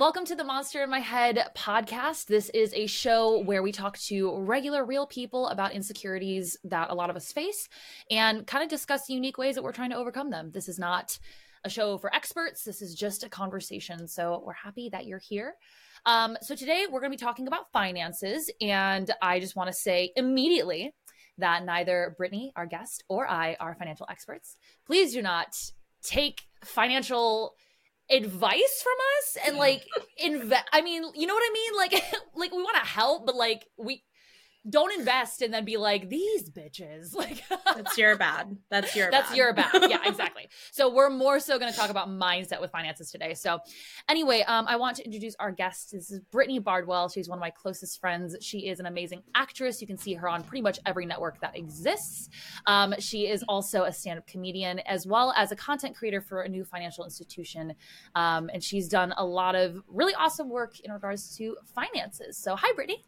welcome to the Monster in My Head podcast. This is a show where we talk to regular, real people about insecurities that a lot of us face and kind of discuss unique ways that we're trying to overcome them. This is not a show for experts, this is just a conversation. So we're happy that you're here. Um, so today we're going to be talking about finances. And I just want to say immediately that neither Brittany, our guest, or I are financial experts. Please do not take financial advice from us and like invest i mean you know what i mean? Like like we want to help but like we don't invest and then be like these bitches. Like that's your bad. That's your that's bad. your bad. Yeah exactly. So we're more so going to talk about mindset with finances today. So anyway um i want to introduce our guest. This is brittany bardwell. She's one of my closest friends. She is an amazing actress. You can see her on pretty much every network that exists. Um, she is also a stand-up comedian as well as a content creator for a new financial institution. Um, and she's done a lot of really awesome work in regards to finances. So hi brittany.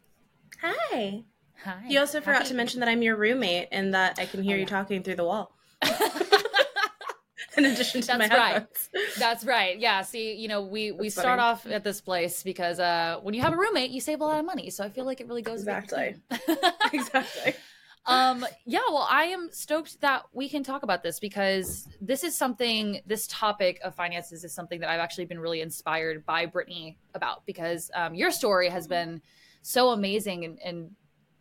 Hi Hi. You also forgot to mention that I'm your roommate and that I can hear oh, you talking through the wall. In addition to That's my headphones. right. That's right. Yeah. See, you know, we we start off at this place because uh, when you have a roommate, you save a lot of money. So I feel like it really goes exactly. exactly. Um. Yeah. Well, I am stoked that we can talk about this because this is something. This topic of finances is something that I've actually been really inspired by Brittany about because um, your story has been so amazing and, and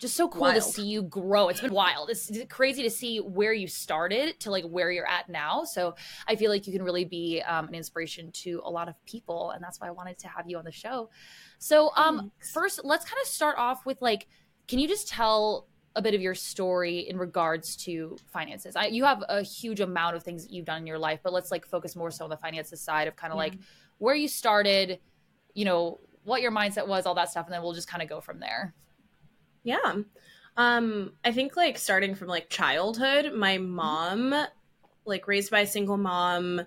just so cool wild. to see you grow. It's been wild. It's, it's, crazy to see where you started to like where you're at now. So I feel like you can really be um, an inspiration to a lot of people, and that's why I wanted to have you on the show. So um, Thanks. first, let's kind of start off with like, can you just tell a bit of your story in regards to finances? I, you have a huge amount of things that you've done in your life, but let's like focus more so on the finances side of kind of yeah. like where you started, you know, what your mindset was, all that stuff, and then we'll just kind of go from there. Yeah. Um, I think like starting from like childhood, my mom, like raised by a single mom,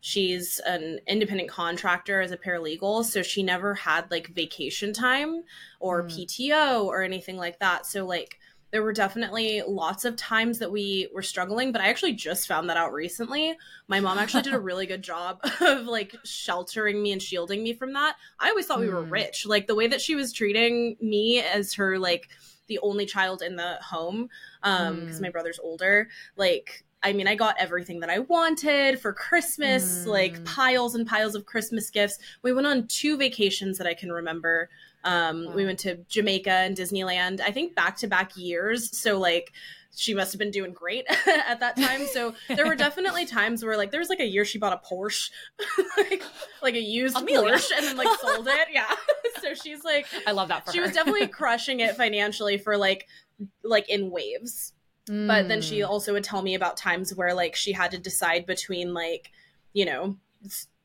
she's an independent contractor as a paralegal, so she never had like vacation time or mm. PTO or anything like that. So like there were definitely lots of times that we were struggling, but I actually just found that out recently. My mom actually did a really good job of like sheltering me and shielding me from that. I always thought mm. we were hmm. rich. Like the way that she was treating me as her like the only child in the home um because mm. my brother's older, like I mean, I got everything that I wanted for Christmas, mm. like piles and piles of Christmas gifts. We went on two vacations that I can remember. Um, wow. We went to Jamaica and Disneyland, I think back to back years. So, like, she must have been doing great at that time. So there were definitely times where like there was like a year she bought a Porsche, like like a used Amelia. Porsche, and then like sold it. Yeah. so she's like, I love that. she her. was definitely crushing it financially for like like in waves. Mm. But then she mm. also would tell me about times where like she had to decide between like you know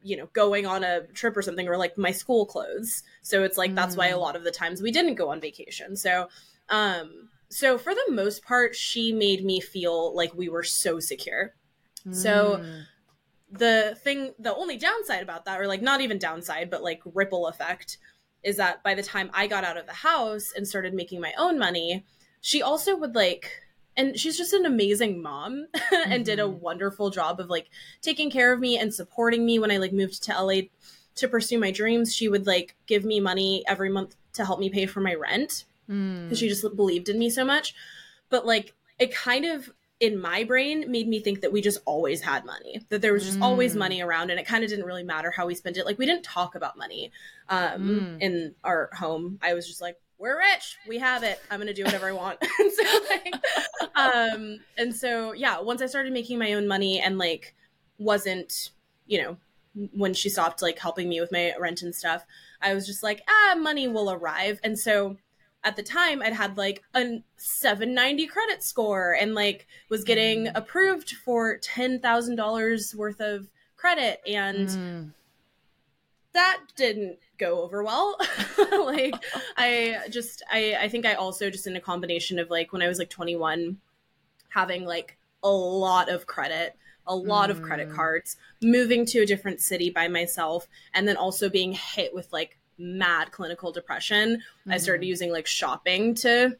you know going on a trip or something or like my school clothes so it's like mm. that's why a mm. lot of the times we didn't go on vacation so um so for the most part she made me feel like we were so secure mm. so the thing the only downside about that or like not even downside but like ripple effect is that by the time i got out of the house and started making my own money she also would like and she's just an amazing mom and mm-hmm. did a mm-hmm. wonderful job of like taking care of me and supporting me when I like moved to LA to pursue my dreams. She would like give me money every month to help me pay for my rent because mm. she just believed in me so much. But like it kind of in my brain made me think that we just always had money that there was just mm. always money around and it kind of didn't really matter how we spent it like we didn't talk about money um, mm. in our home i was just like we're rich we have it i'm gonna do whatever i want and so like um and so yeah once i started making my own money and like wasn't you know when she stopped like helping me with my rent and stuff i was just like ah money will arrive and so at the time i'd had like a 790 credit score and like was getting mm. approved for $10000 worth of credit and mm. that didn't go over well. like I just I I think I also just in a combination of like when I was like 21 having like a lot of credit, a lot mm. of credit mm. cards, moving to a different city by myself and then also being hit with like mad clinical depression. Mm-hmm. I started mm-hmm. using like shopping to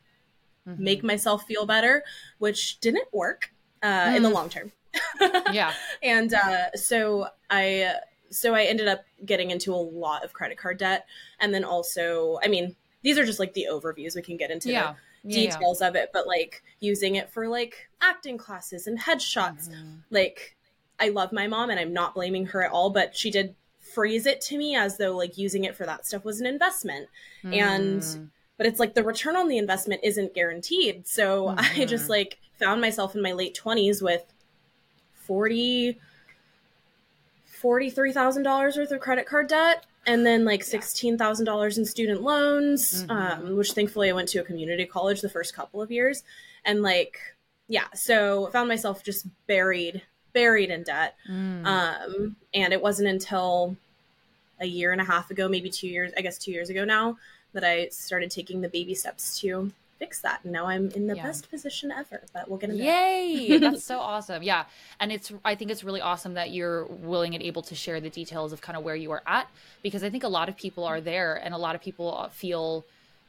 mm-hmm. make myself feel better, which didn't work uh, mm. in the mm. long term. yeah. And uh, so I so I ended up getting into a lot of credit card debt. And then also, I mean, these are just like the overviews. We can get into yeah. details yeah. of it, but like using it for like acting classes and headshots. Mm-hmm. Like, I love my mom and I'm not blaming her at all, but she did phrase it to me as though like using it for that stuff was an investment. Mm. And, but it's like the return on the investment isn't guaranteed. So mm-hmm. I just like found myself in my late 20s with 40 $43,000 worth of credit card debt and then like $16,000 in student loans, mm-hmm. um, which thankfully I went to a community college the first couple of years. And like, yeah, so found myself just buried, buried in debt. Mm. Um, and it wasn't until a year and a half ago, maybe two years, I guess two years ago now, that I started taking the baby steps to fix that. And now I'm in the yeah. best position ever. But we'll get into Yay! That's so awesome. Yeah. And it's I think it's really awesome that you're willing and able to share the details of kind of where you are at because I think a lot of people are there and a lot of people uh, feel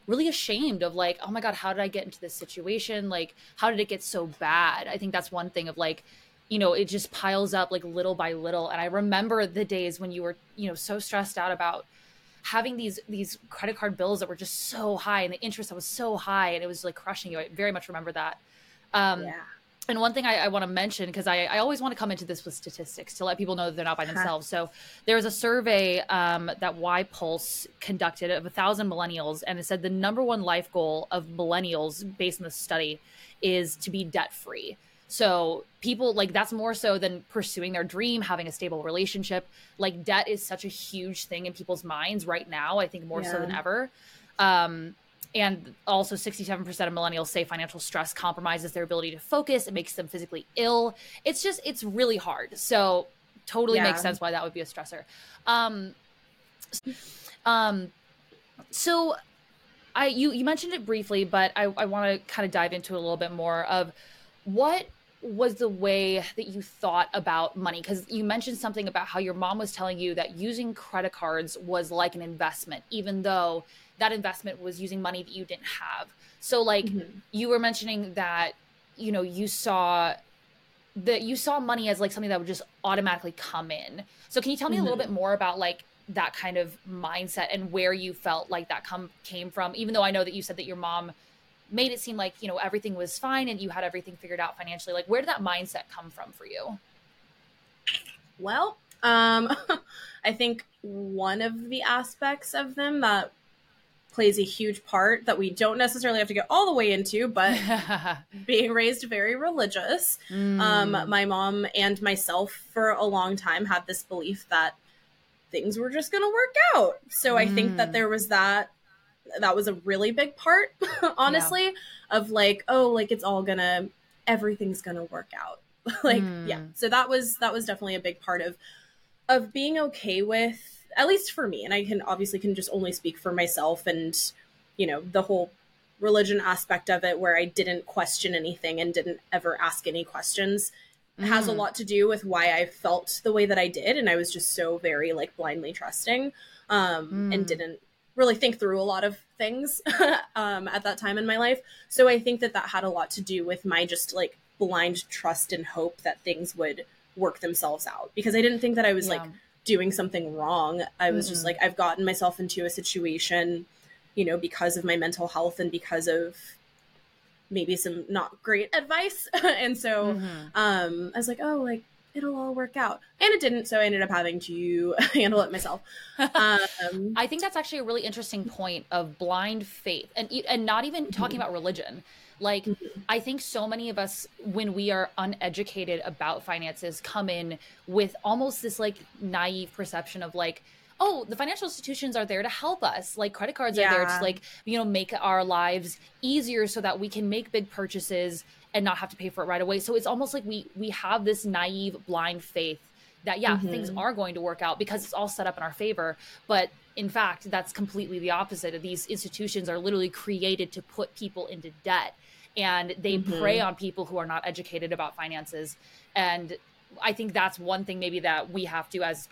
really ashamed of like, oh my God, how did I get into this situation? Like, how did it get so bad? I think that's one thing of like, you know, it just piles up like little by little. And I remember the days when you were, you know, so stressed out about having these these credit card bills that were just so high and the interest that was so high and it was like crushing you. I very much remember that. Um, yeah. And one thing I, I want to mention, because I, I always want to come into this with statistics to let people know that they're not by themselves. so there was a survey um, that Pulse conducted of a thousand millennials, and it said the number one life goal of millennials, based on the study, is to be debt free. So people like that's more so than pursuing their dream, having a stable relationship. Like debt is such a huge thing in people's minds right now. I think more yeah. so than ever. Um, and also 67% of millennials say financial stress compromises their ability to focus. It makes them physically ill. It's just it's really hard. So totally yeah. makes sense why that would be a stressor. Um, um, so I you you mentioned it briefly, but I, I want to kind of dive into a little bit more of what was the way that you thought about money because you mentioned something about how your mom was telling you that using credit cards was like an investment even though that investment was using money that you didn't have so like mm-hmm. you were mentioning that you know you saw that you saw money as like something that would just automatically come in so can you tell me mm-hmm. a little mm-hmm. bit more about like that kind of mindset and where you felt like that come came from even though i know that you said that your mom made it seem like you know everything was fine and you had everything figured out financially like where did that mindset come from for you well um i think one of the aspects of them that plays a huge part that we don't necessarily have to get all the way into but being raised very religious mm. um my mom and myself for a long time had this belief that things were just going to work out so mm. i think that mm. there was that that was a really big part, honestly, yeah. of like, oh, like it's all gonna, everything's gonna work out. like, mm. yeah. So that was that was definitely a big part of of being okay with, at least for me, and I can obviously can just only speak for myself and you know the whole religion aspect of it, where I didn't question anything and didn't ever ask any questions. Mm. has a mm. lot to do with why I felt the way that I did, and I was just so very like blindly trusting, um, mm. and didn't really think through a lot of things um, at that time in my life. So I think that that had a lot to do with my just like blind trust and hope that things would work themselves out because I didn't think that I was yeah. like doing something wrong. I was mm-hmm. just like, I've gotten myself into a situation, you know, because of my mental health and because of maybe some not great advice. and so mm-hmm. um, I was like, oh, like it'll all work out. And it didn't, so I ended up having to handle it myself. Um, I think that's actually a really interesting point of blind faith and and not even talking about religion. Like mm-hmm. I think so many of us when we are uneducated about finances come in with almost this like naive perception of like oh the financial institutions are there to help us like credit cards yeah. are there to like you know make our lives easier so that we can make big purchases and not have to pay for it right away. So it's almost like we we have this naive blind faith that yeah, mm-hmm. things are going to work out because it's all set up in our favor, but in fact, that's completely the opposite. Of these institutions are literally created to put people into debt and they mm-hmm. prey on people who are not educated about finances. And I think that's one thing maybe that we have to as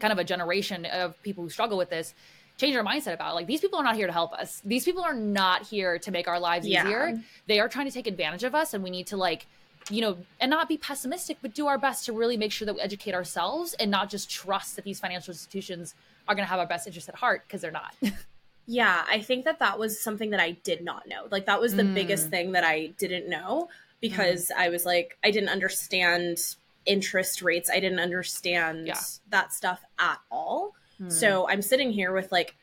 kind of a generation of people who struggle with this change our mindset about it. like these people are not here to help us these people are not here to make our lives yeah. easier they are trying to take advantage of us and we need to like you know, and not be pessimistic, but do our best to really make sure that we educate ourselves and not just trust that these financial institutions are going to have our best interest at heart because they're not. yeah, I think that that was something that I did not know. Like that was the mm. biggest thing that I didn't know because mm. I was like I didn't understand interest rates. I didn't understand yeah. that stuff at all. Mm. So I'm sitting here with like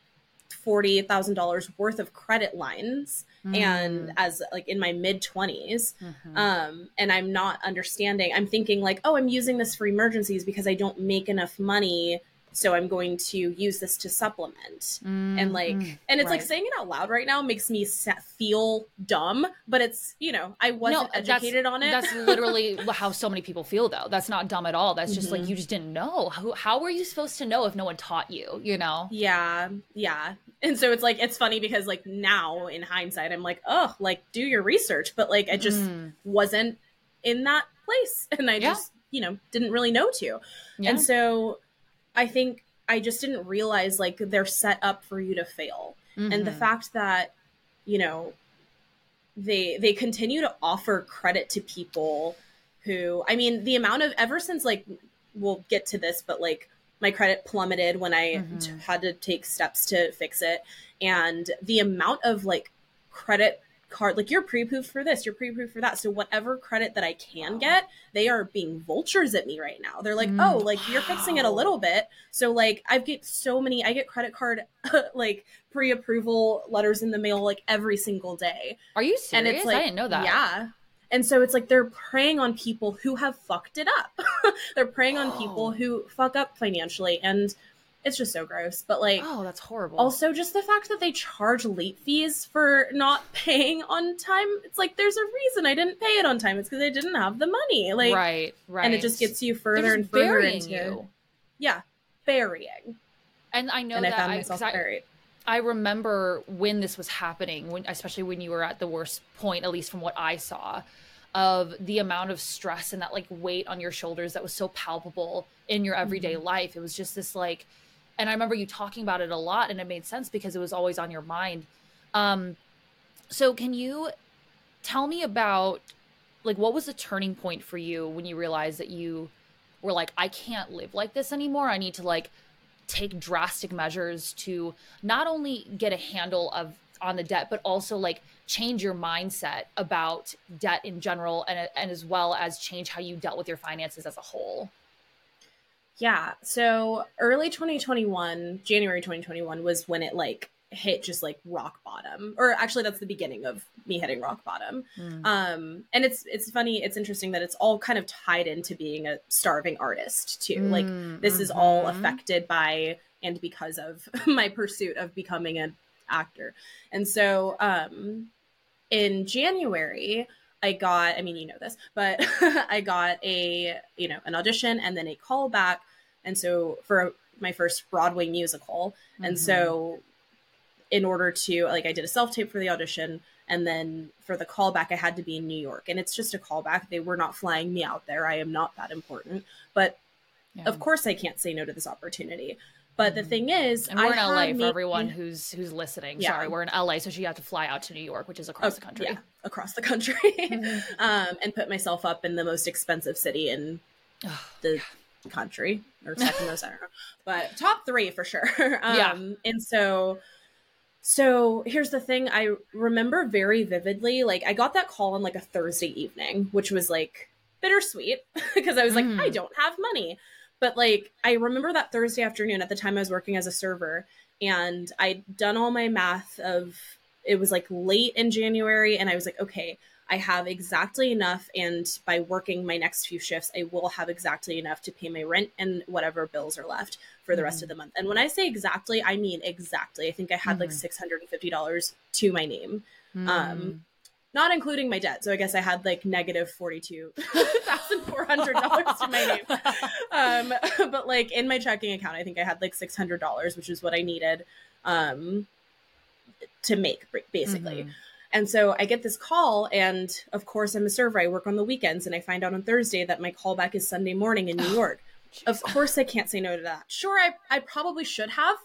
forty thousand dollars worth of credit lines mm. and as like in my mid 20s mm-hmm. um and i'm not understanding i'm thinking like oh i'm using this for emergencies because i don't make enough money so i'm going to use this to supplement mm, and like mm, and it's right. like saying it out loud right now makes me feel dumb but it's you know i wasn't no, educated on it that's literally how so many people feel though that's not dumb at all that's just mm-hmm. like you just didn't know how, how were you supposed to know if no one taught you you know yeah yeah and so it's like it's funny because like now in hindsight i'm like oh like do your research but like i just mm. wasn't in that place and i yeah. just you know didn't really know to yeah. and so I think I just didn't realize like they're set up for you to fail. Mm-hmm. And the mm-hmm. fact that, you know, they they continue to offer credit to people who I mean, the amount of ever since like we'll get to this, but like my credit plummeted when I mm-hmm. t- had to take steps to fix it. And the amount of like credit card like you're pre-approved for this you're pre-approved for that. So whatever credit that i can get they are being vultures at me right now. They're like mm, oh like wow. you're fixing it a little bit. So like i get so many i get credit card like pre-approval letters in the mail like every single day. Are you serious and it's like i didn't know that. yeah. And so it's like they're preying on people who have fucked it up. They're preying oh. on people who fuck up financially. And it's just so gross. But like, oh, that's horrible. Also, just the fact that they charge late fees for not paying on time. It's like there's a reason I didn't pay it on time. It's because I didn't have the money. Like, right, right. And it just gets you further and further into you. Yeah, burying. And I know and that I found myself I, buried. I remember when this was happening, when especially when you were at the worst point, at least from what I saw, of the amount of stress and that like weight on your shoulders that was so palpable in your everyday mm-hmm. life. It was just this like and I remember you talking about it a lot, and it made sense because it was always on your mind. Um, so can you tell me about like what was the turning point for you when you realized that you were like, I can't live like this anymore. I need to like take drastic measures to not only get a handle of on the debt, but also like change your mindset about debt in general and, and as well as change how you dealt with your finances as a whole. Yeah. So early 2021, January 2021 was when it like hit just like rock bottom. Or actually that's the beginning of me hitting rock bottom. Mm. Um and it's it's funny, it's interesting that it's all kind of tied into being a starving artist too. Mm. Like this mm-hmm. is all mm-hmm. affected by and because of my pursuit of becoming an actor. And so um in January I got, I mean, you know this, but I got a, you know, an audition and then a call back. And so for my first Broadway musical. Mm-hmm. And so in order to, like, I did a self tape for the audition. And then for the callback, I had to be in New York. And it's just a callback. They were not flying me out there. I am not that important. But yeah. of course, I can't say no to this opportunity. But the mm-hmm. thing is, and we're I in LA for everyone who's who's listening. Yeah. Sorry, we're in LA, so she had to fly out to New York, which is across oh, the country. Yeah, across the country, mm-hmm. um, and put myself up in the most expensive city in the country, or second most, I don't know, but top three for sure. um, yeah, and so. So here's the thing I remember very vividly. Like, I got that call on like a Thursday evening, which was like bittersweet because I was like, mm. I don't have money. But like I remember that Thursday afternoon at the time I was working as a server and I'd done all my math of it was like late in January and I was like, okay, I have exactly enough and by working my next few shifts, I will have exactly enough to pay my rent and whatever bills are left for the mm-hmm. rest of the month. And when I say exactly, I mean exactly. I think I had mm-hmm. like $650 to my name. Mm-hmm. Um not including my debt. So I guess I had like negative forty two thousand four hundred dollars to my name. Um, but like in my checking account, I think I had like six hundred dollars, which is what I needed um, to make basically. Mm-hmm. And so I get this call, and of course I'm a server. I work on the weekends, and I find out on Thursday that my callback is Sunday morning in New York. of course, I can't say no to that. Sure, I I probably should have,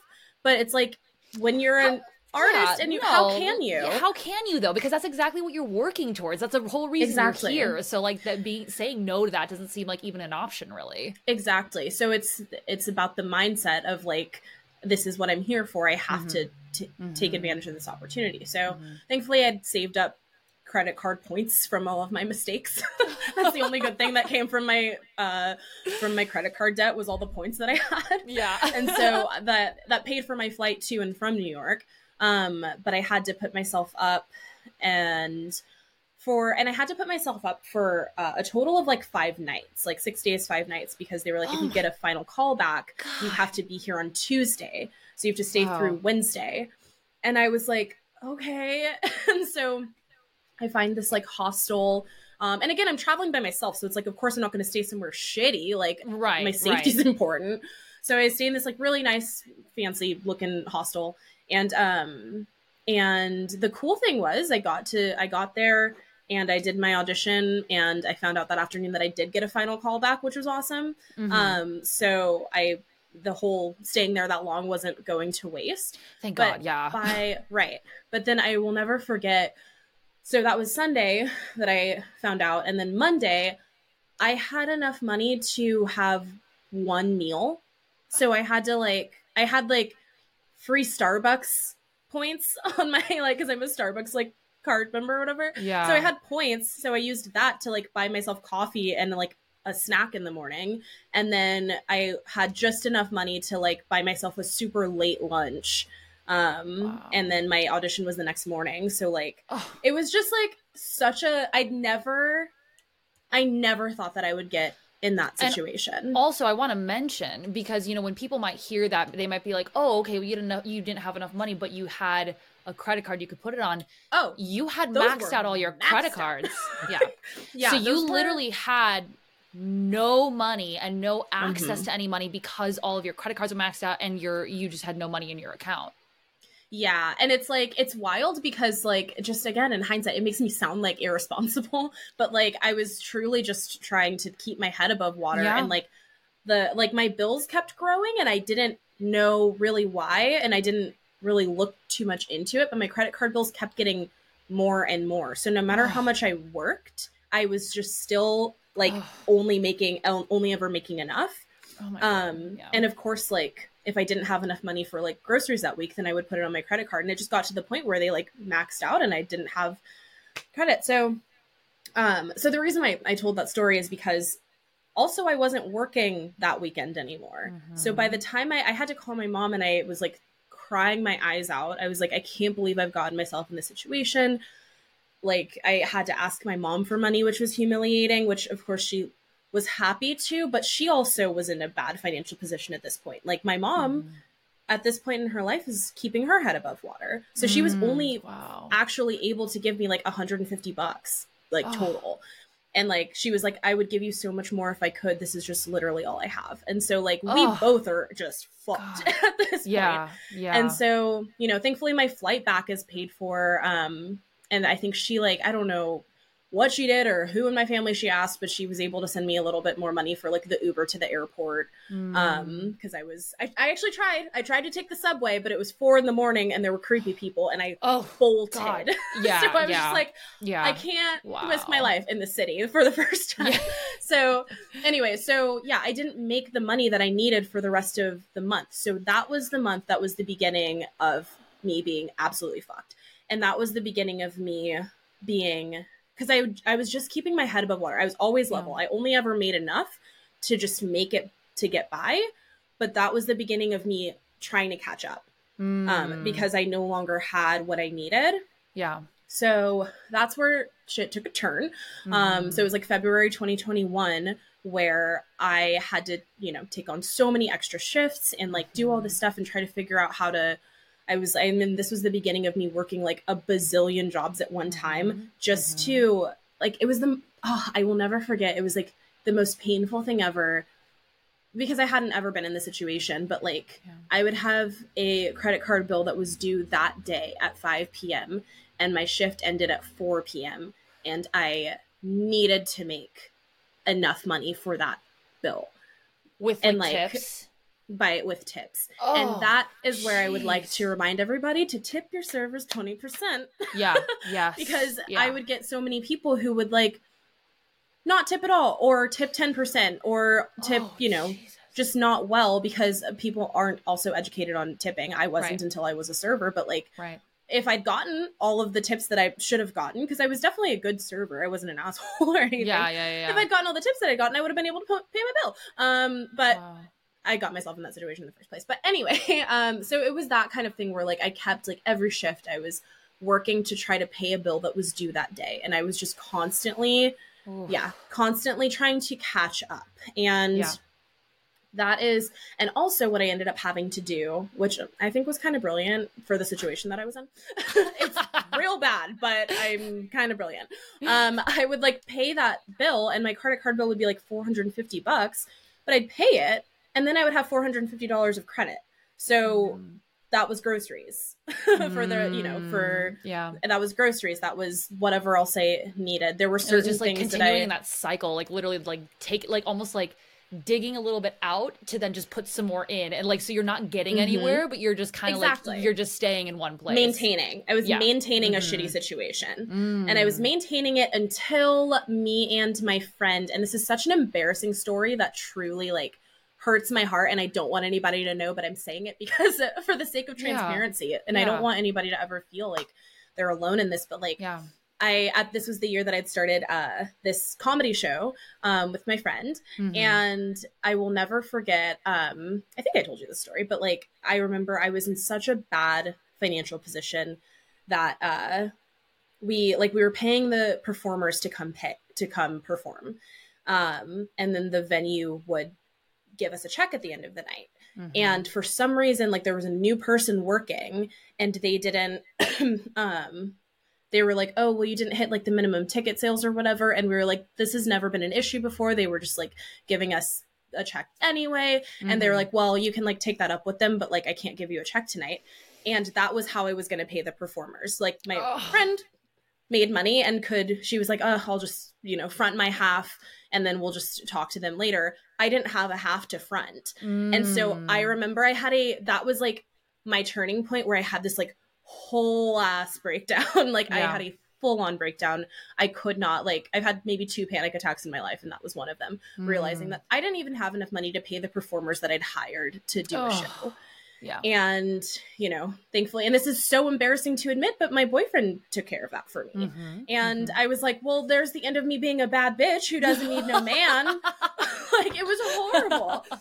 but it's like when you're an artist Yeah, and you no. how can you Yeah, How can you though? Because that's exactly what you're working towards. That's the whole reason Exactly. you're here. So like that being saying no to that doesn't seem like even an option really. exactly so it's it's about the mindset of like this is what i'm here for i have Mhm. to t- take advantage of this opportunity so Mhm. thankfully i'd saved up credit card points from all of my mistakes that's the only good thing that came from my uh from my credit card debt was all the points that i had Yeah. and so that that paid for my flight to and from New York. Um, but I had to put myself up and for and I had to put myself up for uh, a total of like five nights, like six days, five nights, because they were like, if Oh you get a final call back, you have to be here on Tuesday, so you have to stay Wow. through Wednesday. And I was like, okay, and so I find this like hostel. Um, and again, I'm traveling by myself, so it's like, of course, I'm not going to stay somewhere shitty. Like, right. my safety's right. important. So I stay in this like really nice, fancy looking hostel, and um, and the cool thing was I got to I got there and I did my audition, and I found out that afternoon that I did get a final call back, which was awesome. Mhm. Um, so I the whole staying there that long wasn't going to waste Thank but God. Yeah. by right but then i will never forget so that was sunday that i found out and then monday i had enough money to have one meal so i had to like i had like free starbucks points on my like because i'm a starbucks like card member or whatever Yeah. so i had points so i used that to like buy myself coffee and like a snack in the morning and then i had just enough money to like buy myself a super late lunch um Wow. and then my audition was the next morning so like Oh, it was just like such a i'd never i never thought that i would get in that And situation also, I want to mention because you know when people might hear that, they might be like, "Oh, okay, well, you didn't know, you didn't have enough money, but you had a credit card you could put it on. oh You had maxed out all your credit cards. yeah. yeah so you were- literally had no money and no access Mhm. to any money because all of your credit cards were maxed out and you're you just had no money in your account. Yeah, and it's like it's wild because like just again in hindsight it makes me sound like irresponsible, but like I was truly just trying to keep my head above water Yeah. and like the like my bills kept growing and I didn't know really why and I didn't really look too much into it, but my credit card bills kept getting more and more. So no matter how much I worked, I was just still like only making only ever making enough Oh my um Yeah. and of course like if i didn't have enough money for like groceries that week then i would put it on my credit card. And it just got to the point where they like maxed out and i didn't have credit. So um so the reason i, I told that story is because also i wasn't working that weekend anymore. So by the time I, I had to call my mom and i was like crying my eyes out i was like i can't believe i've gotten myself in this situation. Like i had to ask my mom for money which was humiliating which of course she was happy to but she also was in a bad financial position at this point like my mom Mhm. at this point in her life is keeping her head above water so she was Mm, only wow. actually able to give me like 150 bucks like Oh. total and like she was like i would give you so much more if i could this is just literally all i have and so like we Oh. both are just fucked God. at this point Yeah. Yeah. and so you know thankfully my flight back is paid for um and i think she like i don't know what she did or who in my family she asked but she was able to send me a little bit more money for like the uber to the airport Mm. um because i was I, I actually tried i tried to take the subway but it was four in the morning and there were creepy people and i oh bolted God. Yeah. so i was yeah. just like yeah. I can't risk my life in the city for the first time. Yeah. So, anyway, so yeah, I didn't make the money that I needed for the rest of the month. So, that was the month that was the beginning of me being absolutely fucked. And that was the beginning of me being because I, I was just keeping my head above water. I was always Yeah. level. I only ever made enough to just make it to get by. But that was the beginning of me trying to catch up um, Mm. because I no longer had what I needed. yeah. So that's where shit took a turn. Um, so it was like February 2021 where I had to, you know, take on so many extra shifts and like do all this stuff and try to figure out how to. I was, I mean, this was the beginning of me working like a bazillion jobs at one time Mhm. just Mhm. to, like, it was the, oh, I will never forget. It was like the most painful thing ever because I hadn't ever been in this situation, but like, Yeah. I would have a credit card bill that was due that day at 5 p.m. and my shift ended at 4 p.m. and I needed to make enough money for that bill. with and, like, like, tips. By it with tips. Oh, and that is where I would like to remind everybody to tip your servers 20%. Yeah. Yes. because yeah. I would get so many people who would like not tip at all or tip 10% or tip, Oh, you know, Jesus. just not well because people aren't also educated on tipping. I wasn't Right. until I was a server, but like right. if I'd gotten all of the tips that I should have gotten, because I was definitely a good server, I wasn't an asshole or anything. Yeah. Yeah. Yeah. If I'd gotten all the tips that I'd gotten, I would have been able to pay my bill. Um, but Wow. I got myself in that situation in the first place. But anyway, um, so it was that kind of thing where like I kept like every shift I was working to try to pay a bill that was due that day, and I was just constantly, Oof. yeah, constantly trying to catch up, and. Yeah. That is, and also what I ended up having to do, which I think was kind of brilliant for the situation that I was in. it's real bad, but I'm kind of brilliant. Um, I would like pay that bill, and my credit card bill would be like 450 bucks, but I'd pay it, and then I would have 450 dollars of credit. So Mm. that was groceries for the, you know, for Mm, yeah. and that was groceries. That was whatever else I'll say needed. There were certain just like things that continuing I in that cycle, like literally like take like almost like digging a little bit out to then just put some more in. And like so you're not getting Mhm. anywhere, but you're just kind of Exactly. like you're just staying in one place. maintaining. I was Yeah. maintaining a Mhm. shitty situation. Mm. and I was maintaining it until me and my friend, and this is such an embarrassing story that truly like hurts my heart, and I don't want anybody to know, but I'm saying it because for the sake of Yeah. transparency, and I don't want anybody to ever feel like they're alone in this. But like, Yeah. I at this was the year that I'd started uh, this comedy show um, with my friend, Mhm. and I will never forget. Um, I think I told you this story, but like I remember I was in such a bad financial position that uh, we like we were paying the performers to come pay to come perform, um, and then the venue would give us a check at the end of the night. Mhm. And for some reason, like there was a new person working, and they didn't. um, they were like, "Oh, well, you didn't hit like the minimum ticket sales or whatever," and we were like, "This has never been an issue before." They were just like giving us a check anyway, and they were Mhm. like, "Well, you can like take that up with them, but like I can't give you a check tonight." And that was how I was going to pay the performers. Like my friend made money and could she was like, "Oh, I'll just you know front my half." And then we'll just talk to them later. I didn't have a half to front. And so I Mm. remember I had a that was like my turning point where I had this like whole ass breakdown. like I had a full on breakdown. I could not like I've had maybe two panic attacks in my life and that was one of them. Realizing Mm. that I didn't even have enough money to pay the performers that I'd hired to do a show. Yeah. And, you know, thankfully and this is so embarrassing to admit, but my boyfriend took care of that for me. Mhm. And Mhm. I was like, well, there's the end of me being a bad bitch who doesn't need no man. like it was horrible.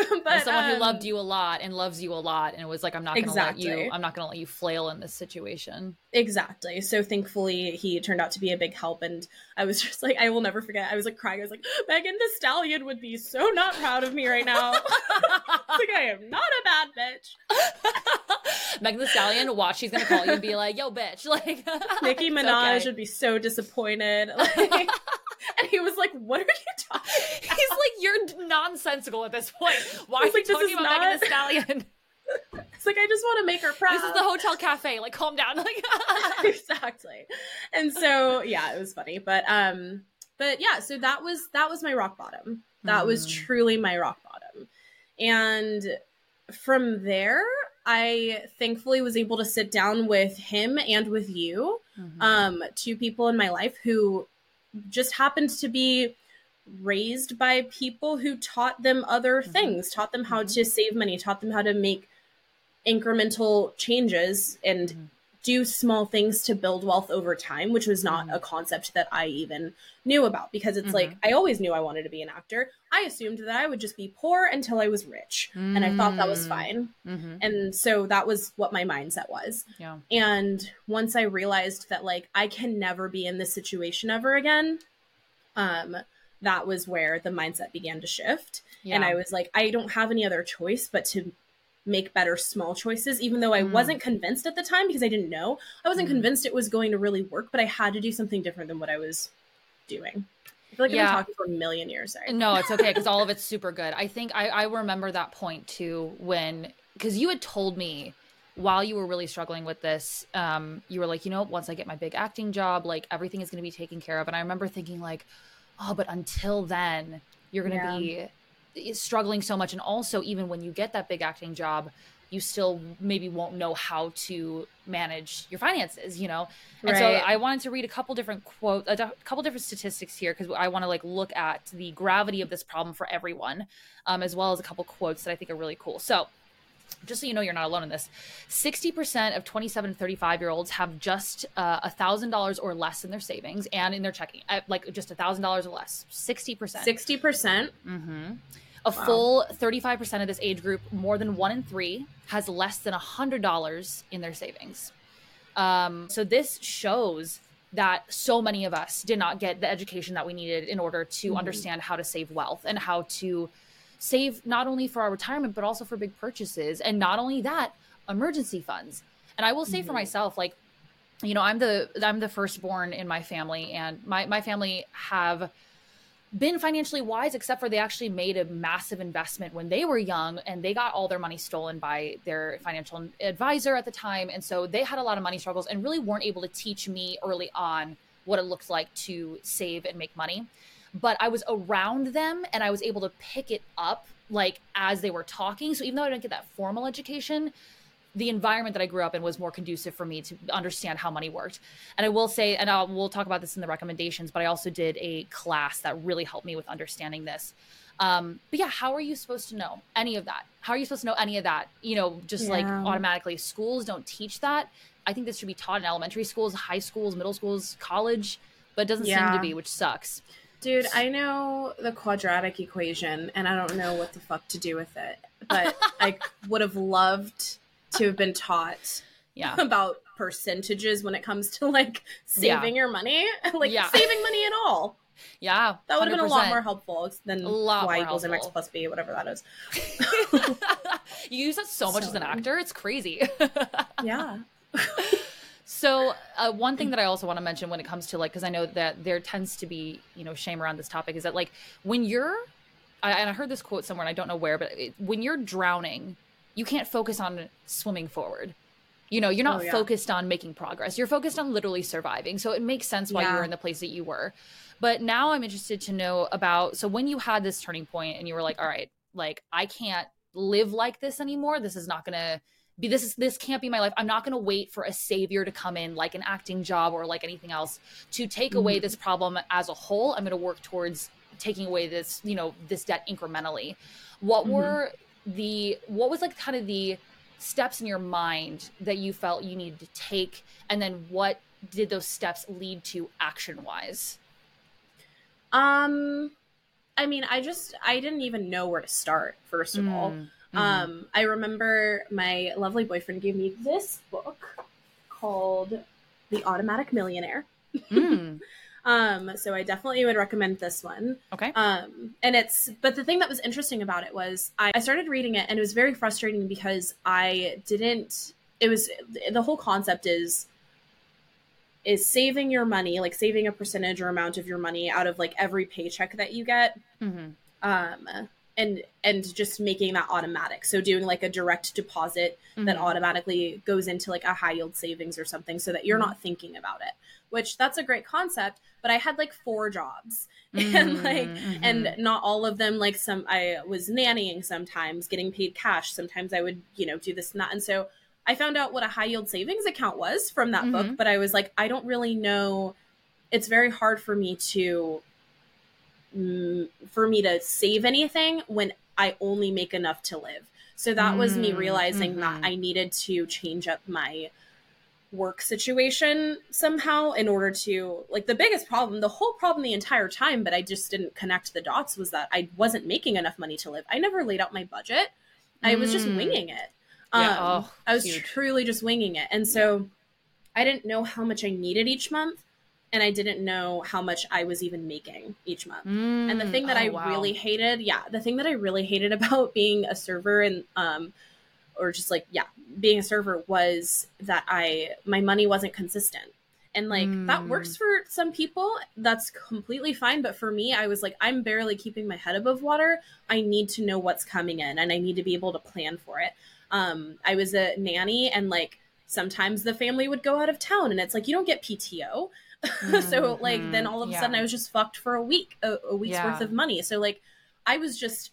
but someone who um, loved you a lot and loves you a lot and was like, I'm not gonna let you I'm not gonna let you flail in this situation. Exactly. So thankfully he turned out to be a big help and I was just like I will never forget. I was like crying. I was like, Megan Thee Stallion would be so not proud of me right now. like I am not a bad bitch. Megan Thee Stallion, watch, she's gonna call you and be like, yo, bitch. Like Nicki Minaj okay. would be so disappointed. Like, and he was like, What are you talking He's like, you're nonsensical at this point. Why are you like, talking about Megan not- Thee Stallion? It's like I just want to make her proud. this is the hotel cafe. Like, calm down. Like, exactly. And so yeah, it was funny. But um but yeah, so that was that was my rock bottom. That was Mm. truly my rock bottom. And from there, I thankfully was able to sit down with him and with you, Mhm. um, two people in my life who just happened to be raised by people who taught them other Mhm. things, taught them how Mhm. to save money, taught them how to make incremental changes and Mhm. Do small things to build wealth over time, which was not Mhm. a concept that I even knew about because it's like I always knew I wanted to be an actor. I assumed that I would just be poor until I was rich, and I thought that was Mm. fine. Mhm. And so that was what my mindset was. Yeah. And once I realized that like I can never be in this situation ever again, um that was where the mindset began to shift Yeah. and I was like I don't have any other choice but to make better small choices even though I Mm. wasn't convinced at the time because I didn't know. I wasn't Mm. convinced it was going to really work, but I had to do something different than what I was doing. I feel like I've been talking for a million years. Sorry. No, it's okay because all of it's super good. I think I, I remember that point too when because you had told me while you were really struggling with this, um, you were like, you know, once I get my big acting job, like everything is going to be taken care of. And I remember thinking like, oh, but until then, you're going to Yeah. be is struggling so much. And also even when you get that big acting job you still maybe won't know how to manage your finances you know? And right. so i wanted to read a couple different quotes a couple different statistics here because i want to like look at the gravity of this problem for everyone um, as well as a couple quotes that i think are really cool. So just so you know you're not alone in this 60% of 27 to 35 year olds have just uh, a uh, thousand dollars or less in their savings and in their checking uh, like just a thousand dollars or less 60% 60%? Mm-hmm. A wow. full 35% of this age group more than one in three has less than a hundred dollars in their savings um, so this shows that so many of us did not get the education that we needed in order to mm-hmm. understand how to save wealth and how to save not only for our retirement but also for big purchases and not only that emergency funds and i will say mm-hmm. for myself like you know i'm the i'm the firstborn in my family and my my family have been financially wise except for they actually made a massive investment when they were young and they got all their money stolen by their financial advisor at the time and so they had a lot of money struggles and really weren't able to teach me early on what it looked like to save and make money but I was around them and I was able to pick it up like as they were talking. So even though I didn't get that formal education, the environment that I grew up in was more conducive for me to understand how money worked. And I will say, and I'll, we'll talk about this in the recommendations, but I also did a class that really helped me with understanding this. Um, but yeah, how are you supposed to know any of that? How are you supposed to know any of that? You know, just yeah. like automatically. Schools don't teach that. I think this should be taught in elementary schools, high schools, middle schools, college, but it doesn't yeah. seem to be, which sucks. Dude, I know the quadratic equation and I don't know what the fuck to do with it. But I would have loved to have been taught yeah. about percentages when it comes to like saving yeah. your money. Like yeah. saving money at all. Yeah. That would have been a lot more helpful than y equals mx plus b, whatever that is. you use that so much so. as an actor. It's crazy. yeah. So uh, one thing that I also want to mention when it comes to like, because I know that there tends to be you know shame around this topic is that like when you're, I, and I heard this quote somewhere and I don't know where, but it, when you're drowning, you can't focus on swimming forward. You know, you're not oh, yeah. focused on making progress. You're focused on literally surviving. So it makes sense why yeah. you were in the place that you were. But now I'm interested to know about so when you had this turning point and you were like, all right, like I can't live like this anymore. This is not going to be this is this can't be my life i'm not going to wait for a savior to come in like an acting job or like anything else to take mm-hmm. away this problem as a whole i'm going to work towards taking away this you know this debt incrementally what mm-hmm. were the what was like kind of the steps in your mind that you felt you needed to take and then what did those steps lead to action wise um i mean i just i didn't even know where to start first of mm. all Mm-hmm. Um, I remember my lovely boyfriend gave me this book called The Automatic Millionaire. Mm. um, so I definitely would recommend this one. Okay. Um, and it's, but the thing that was interesting about it was I, I started reading it and it was very frustrating because I didn't, it was, the whole concept is, is saving your money, like saving a percentage or amount of your money out of like every paycheck that you get. Mm-hmm. Um, and and just making that automatic so doing like a direct deposit mm-hmm. that automatically goes into like a high yield savings or something so that you're mm-hmm. not thinking about it which that's a great concept but i had like four jobs mm-hmm. and like mm-hmm. and not all of them like some i was nannying sometimes getting paid cash sometimes i would you know do this and that and so i found out what a high yield savings account was from that book mm-hmm. but i was like i don't really know it's very hard for me to for me to save anything when I only make enough to live. So that was me mm, realizing mm-hmm. that I needed to change up my work situation somehow in order to like the biggest problem the whole problem the entire time but i just didn't connect the dots was that i wasn't making enough money to live i never laid out my budget i was just mm. winging it yeah, um, oh, i was huge. truly just winging it and so i didn't know how much i needed each month and I didn't know how much I was even making each month. Mm, and the thing that oh, I wow. really hated, yeah, the thing that I really hated about being a server and um or just like yeah, being a server was that I my money wasn't consistent. And like mm. that works for some people, that's completely fine, but for me I was like I'm barely keeping my head above water. I need to know what's coming in and I need to be able to plan for it. Um I was a nanny and like sometimes the family would go out of town and it's like you don't get PTO Mm-hmm. so like then all of a yeah. sudden I was just fucked for a week, a, a week's yeah. worth of money. So like I was just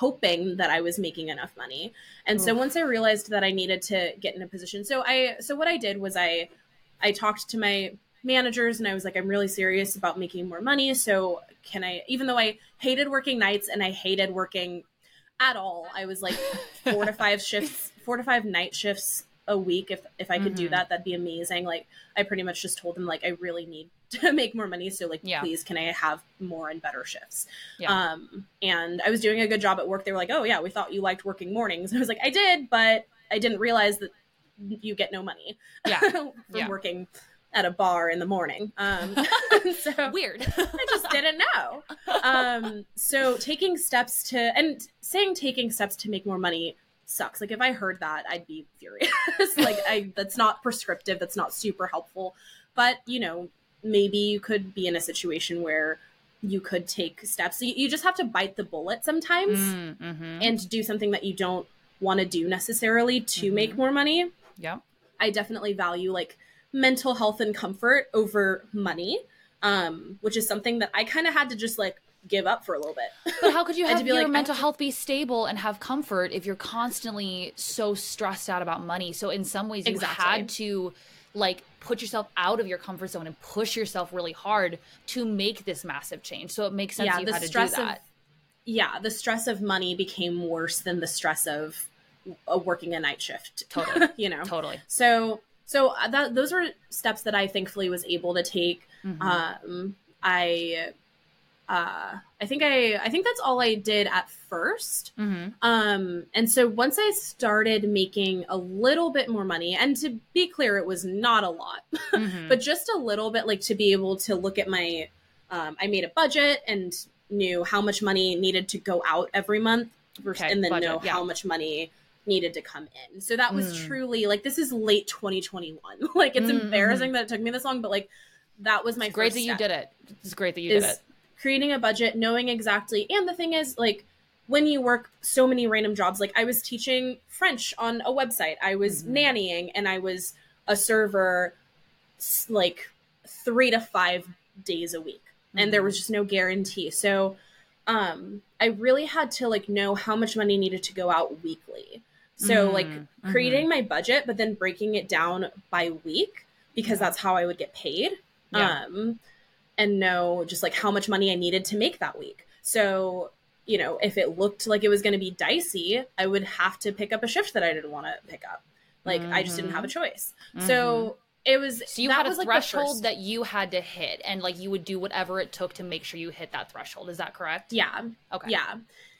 hoping that I was making enough money. And so once I realized that I needed to get in a position, so I so what I did was I I talked to my managers and I was like I'm really serious about making more money, so can I even though I hated working nights and I hated working at all. I was like 4 to 5 shifts, 4 to 5 night shifts a week if if I could do Mhm. that that'd be amazing. Like I pretty much just told them like I really need to make more money so like Yeah. please can I have more and better shifts. Yeah. Um, and I was doing a good job at work. They were like, "Oh yeah, we thought you liked working mornings." And I was like, "I did, but I didn't realize that you get no money Yeah. from Yeah. working at a bar in the morning." Um, so Weird. I just didn't know. Um, so taking steps to and saying taking steps to make more money sucks. Like if I heard that, I'd be furious. like I that's not prescriptive, that's not super helpful. But, you know, maybe you could be in a situation where you could take steps. You, you just have to bite the bullet sometimes Mm, mhm. and do something that you don't want to do necessarily to Mhm. make more money. Yep. I definitely value like mental health and comfort over money, um, which is something that I kind of had to just like give up for a little bit. But how could you have be your like, mental health be stable and have comfort if you're constantly so stressed out about money? So in some ways you Exactly. had to like put yourself out of your comfort zone and push yourself really hard to make this massive change. So it makes sense Yeah, you the had to do stress of- that. yeah, the stress of money became worse than the stress of uh, working a night shift. Totally. you know. totally. So so that those were steps that I thankfully was able to take. Mhm. Um, I uh, I think I I think that's all I did at first. Mhm. Um, and so once I started making a little bit more money, and to be clear, it was not a lot, Mhm. but just a little bit, like to be able to look at my, um, I made a budget and knew how much money needed to go out every month, versus, Okay, and then budget, know yeah. how much money needed to come in. So that was Mm. truly like this is late 2021. like it's Mm, embarrassing that it took me this long, but like that was my It's great that you did it. It's great that you is did it. Creating a budget, knowing exactly. And the thing is, like, when you work so many random jobs, like I was teaching French on a website, I was Mhm. nannying, and I was a server like three to five days a week. And there Mhm. was just no guarantee. So um I really had to like know how much money needed to go out weekly. So like Mhm. creating my budget, but then breaking it down by week because Yeah. that's how I would get paid. Yeah. Um, and know just like how much money I needed to make that week. So, you know, if it looked like it was going to be dicey, I would have to pick up a shift that I didn't want to pick up. Like I just didn't have a choice. So it was Mm-hmm. So you that had a was like threshold that you had to hit, and like you would do whatever it took to make sure you hit that threshold. Is that correct? yeah, Okay. yeah.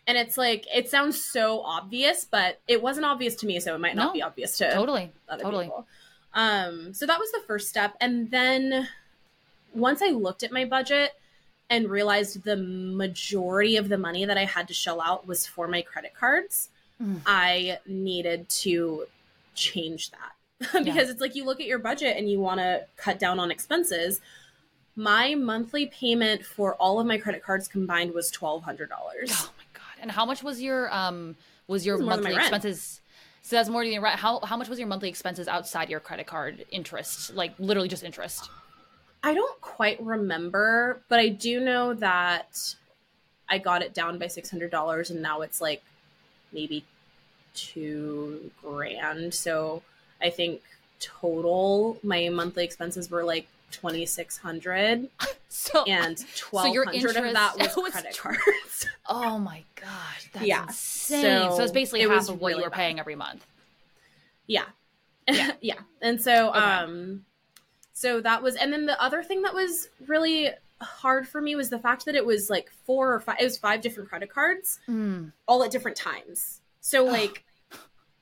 And it's like it sounds so obvious, but it wasn't obvious to me, so it might not No. be obvious to Totally. Totally. people. Um, so that was the first step. And then once I looked at my budget and realized the majority of the money that I had to shell out was for my credit cards, Mm. I needed to change that. because it's like you look at your budget and you want to cut down on expenses. My monthly payment for all of my credit cards combined was twelve hundred dollars. Oh my god! And how much was your um was your monthly my rent. expenses? So that's more than your rent. How how much was your monthly expenses outside your credit card interest? Like literally just interest. I don't quite remember, but I do know that I got it down by six hundred dollars, and now it's like maybe two grand. So I think total my monthly expenses were like twenty six hundred, So and twelve hundred of that was, was credit cards. oh my god, that's Yeah. insane. So, So it's basically it half of what you really were bad. paying every month. yeah, Yeah. yeah. And so, Okay. um, so that was, and then the other thing that was really hard for me was the fact that it was like four or five. It was five different credit cards. Mm. all at different times. So like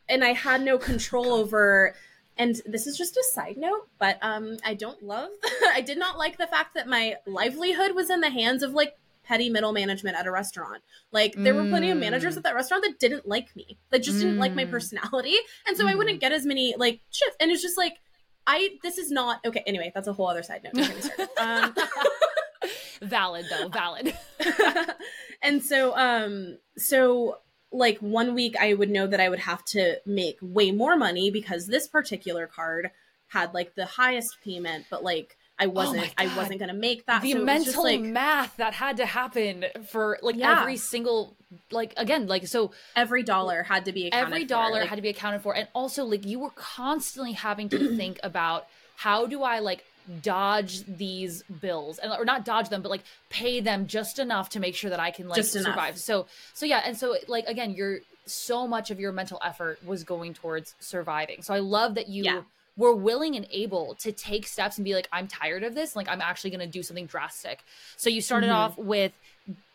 and I had no control over and this is just a side note, but um I don't love I did not like the fact that my livelihood was in the hands of like petty middle management at a restaurant. Like there were plenty of managers Mm. at that restaurant that didn't like me. That just didn't like my Mm. personality. And so I Mhm. wouldn't get as many like shifts. And it's just like I this is not okay. Anyway, that's a whole other side note. Don't get me started. Um, Valid though, valid. and so um so like one week I would know that I would have to make way more money because this particular card had like the highest payment but like I oh wasn't oh I wasn't gonna make that. The so mental like, math that had to happen for like yeah. every single like again like so every dollar had to be every dollar like, had to be accounted for and also like you were constantly having to think about how do I like dodge these bills and or not dodge them but like pay them just enough to make sure that I can like survive. So so yeah and so like again you're so much of your mental effort was going towards surviving. So I love that you yeah were willing and able to take steps and be like, I'm tired of this. Like, I'm actually going to do something drastic. So you started mm-hmm. off with,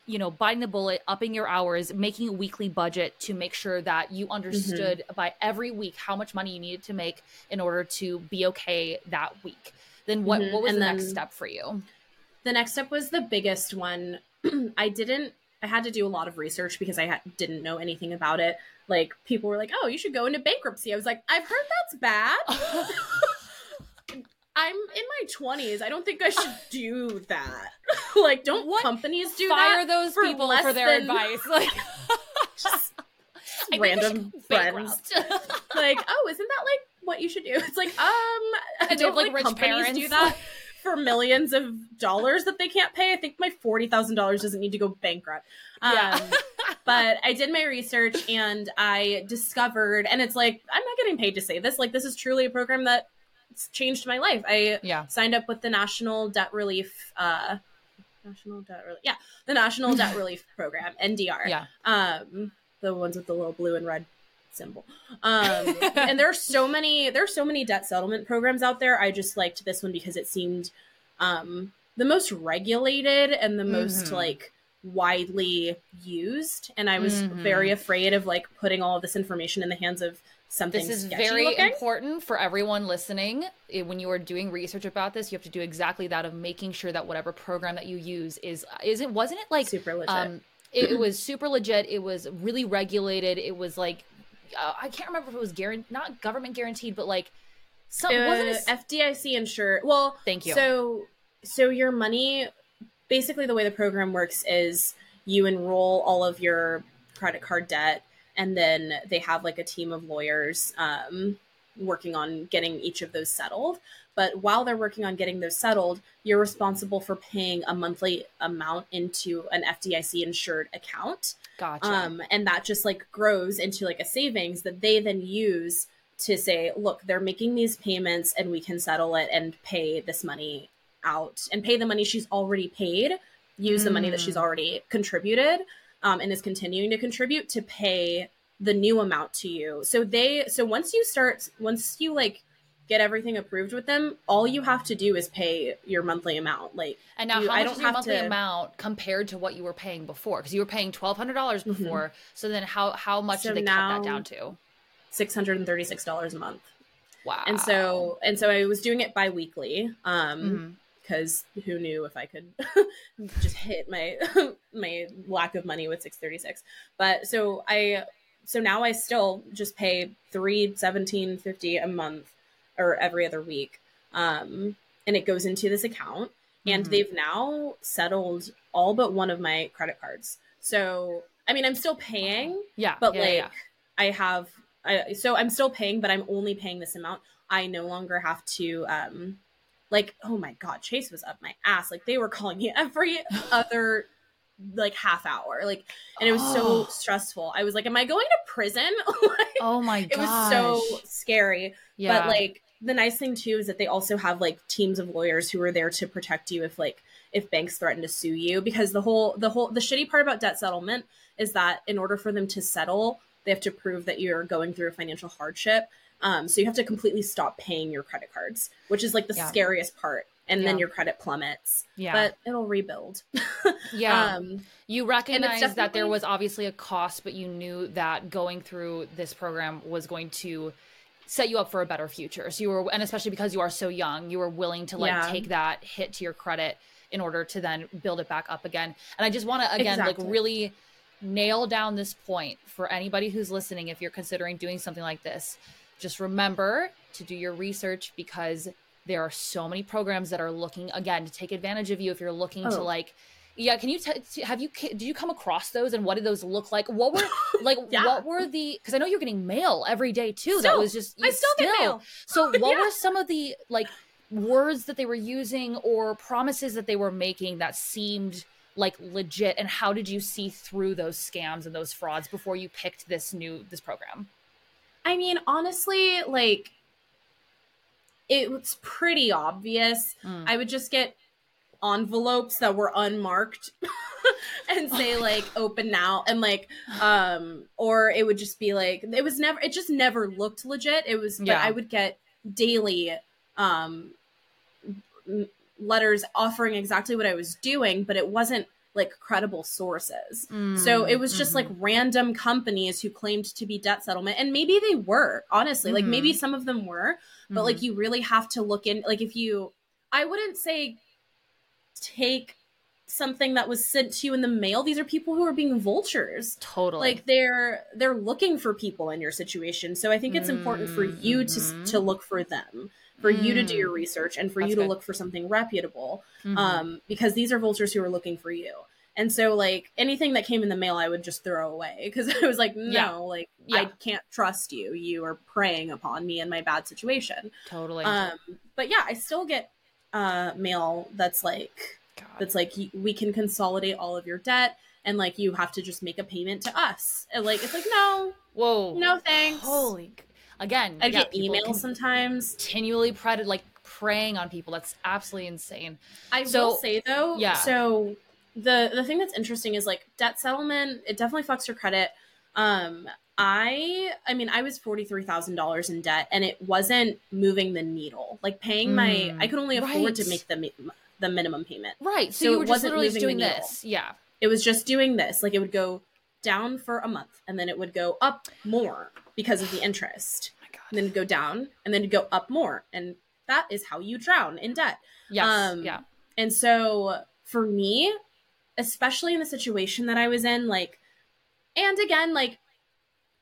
you know, biting the bullet, upping your hours, making a weekly budget to make sure that you understood mm-hmm. by every week how much money you needed to make in order to be okay that week. Then what, mm-hmm. what was and the next step for you? The next step was the biggest one. I didn't, I had to do a lot of research because I ha- didn't know anything about it like people were like, "Oh, you should go into bankruptcy." I was like, "I've heard that's bad." I'm in my 20s. I don't think I should do that. like, don't what? companies do Fire those for people for their than... advice. Like, just random friends. like, oh, isn't that like what you should do? It's like, um, and don't like, like companies parents. do that for millions of dollars that they can't pay? I think my forty thousand dollars doesn't need to go bankrupt. Yeah. Um, but I did my research and I discovered, and it's like, I'm not getting paid to say this. Like, this is truly a program that changed my life. I yeah. signed up with the National Debt Relief, uh, National Debt Relief, yeah, the National Debt Relief Program, NDR. Yeah. Um, the ones with the little blue and red symbol. Um, and there are so many, there are so many debt settlement programs out there. I just liked this one because it seemed, um, the most regulated and the most mm-hmm. like widely used and i was mm-hmm. very afraid of like putting all of this information in the hands of something this is very looking. important for everyone listening when you are doing research about this you have to do exactly that of making sure that whatever program that you use is is it wasn't it like super legit um it, it was super legit it was really regulated it was like uh, i can't remember if it was guaranteed not government guaranteed but like some uh, wasn't it fdic insured well thank you. so so your money basically the way the program works is you enroll all of your credit card debt and then they have like a team of lawyers um, working on getting each of those settled but while they're working on getting those settled you're responsible for paying a monthly amount into an fdic insured account gotcha um, and that just like grows into like a savings that they then use to say look they're making these payments and we can settle it and pay this money out and pay the money she's already paid, use mm. the money that she's mm. already contributed um, and is continuing to contribute to pay the new amount to you. So they so once you start once you like get everything approved with them, all you have to do is pay your monthly amount. Like and now you, how much is your monthly to... amount compared to what you were paying before? Because you were paying twelve hundred dollars mm-hmm. before. Mm-hmm. So then how how much so did they cut that down to? Six hundred and thirty six dollars a month. Wow. And so and so I was doing it bi-weekly. Um mm-hmm because who knew if I could just hit my my lack of money with 636. But so I so now I still just pay 31750 a month or every other week. Um and it goes into this account and mm-hmm. they've now settled all but one of my credit cards. So I mean I'm still paying. Yeah. But yeah, like yeah. I have I so I'm still paying but I'm only paying this amount. I no longer have to um like oh my god chase was up my ass like they were calling me every other like half hour like and it was oh. so stressful i was like am i going to prison like, oh my god it was so scary yeah. but like the nice thing too is that they also have like teams of lawyers who are there to protect you if like if banks threaten to sue you because the whole the whole the shitty part about debt settlement is that in order for them to settle they have to prove that you're going through a financial hardship um, so you have to completely stop paying your credit cards, which is like the yeah. scariest part. And yeah. then your credit plummets. Yeah. But it'll rebuild. yeah. Um, you recognize that there was obviously a cost, but you knew that going through this program was going to set you up for a better future. So you were, and especially because you are so young, you were willing to like yeah. take that hit to your credit in order to then build it back up again. And I just want to, again, exactly. like really nail down this point for anybody who's listening if you're considering doing something like this just remember to do your research because there are so many programs that are looking again to take advantage of you if you're looking oh. to like yeah can you t- have you did you come across those and what did those look like what were like yeah. what were the because i know you're getting mail every day too still, that was just i still, still, get mail so what yeah. were some of the like words that they were using or promises that they were making that seemed like legit and how did you see through those scams and those frauds before you picked this new this program I mean, honestly, like it was pretty obvious. Mm. I would just get envelopes that were unmarked and say Oh like open now and like um or it would just be like it was never it just never looked legit. It was but I would get daily um letters offering exactly what I was doing, but it wasn't like credible sources. So it was just Mhm. like random companies who claimed to be debt settlement, and maybe they were honestly, like maybe Mhm. some of them were, but Mhm. like you really have to look in. Like if you, I wouldn't say take something that was sent to you in the mail. These are people who are being vultures. totally Like they're they're looking for people in your situation. So I think it's important for you to Mhm. to look for them, for you to do your Mm. research, and for That's you to good. look for something reputable Mhm. um, because these are vultures who are looking for you. And so, like anything that came in the mail, I would just throw away because I was like, no, Yeah. like Yeah. I can't trust you. You are preying upon me in my bad situation. totally Um, but yeah, I still get uh, mail that's like God. that's like we can consolidate all of your debt and like you have to just make a payment to us. And like it's like no, whoa no thanks. holy again I'd yeah, get emails sometimes. continually pred like preying on people that's absolutely insane I So- will say though, yeah. So the the thing that's interesting is like debt settlement. It definitely fucks your credit. Um, I I mean I was forty three thousand dollars in debt, and it wasn't moving the needle. Like paying my, Mm, I could only afford to make the the minimum payment. right so, So you it were just wasn't literally just moving doing this yeah It was just doing this. Like it would go down for a month, and then it would go up more because of the interest. oh my god And then it'd go down, and then it'd go up more, and that is how you drown in debt. yes um, yeah And so for me, especially in the situation that I was in, like, and again, like,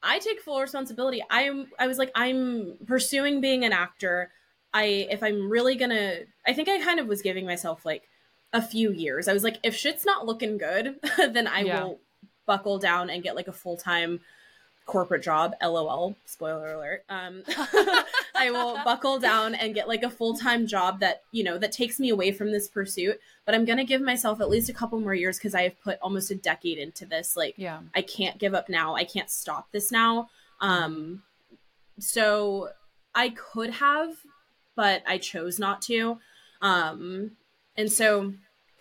I take full responsibility. I'm, I was like, I'm pursuing being an actor. I, if I'm really gonna, I think I kind of was giving myself like a few years. I was like, if shit's not looking good, then I Yeah. will buckle down and get like a full time corporate job. LOL. Spoiler alert. Um, I will buckle down and get like a full time job that you know that takes me away from this pursuit. But I'm gonna give myself at least a couple more years because I have put almost a decade into this. Like yeah I can't give up now. I can't stop this now. Um, so I could have, but I chose not to. Um, and so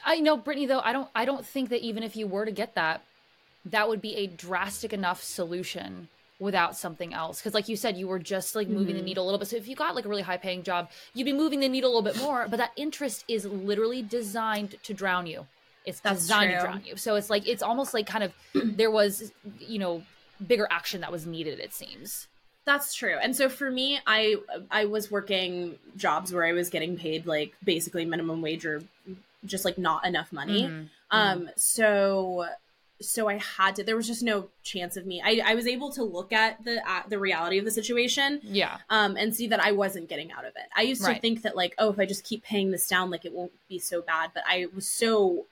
I know, Brittany. Though I don't, I don't think that even if you were to get that, that would be a drastic enough solution without something else. Because, like you said, you were just like moving the Mhm. needle a little bit. So if you got like a really high paying job, you'd be moving the needle a little bit more. But that interest is literally designed to drown you. It's That's designed to drown you. So it's like it's almost like kind of there was, you know, bigger action that was needed. It seems. That's true. And so for me, I I was working jobs where I was getting paid like basically minimum wage or just like not enough money. Mhm. Um so so I had to there was just no chance of me. I I was able to look at the uh, the reality of the situation Yeah. um and see that I wasn't getting out of it. I used to think that like oh if I just keep paying this down like it won't be so bad, but I was so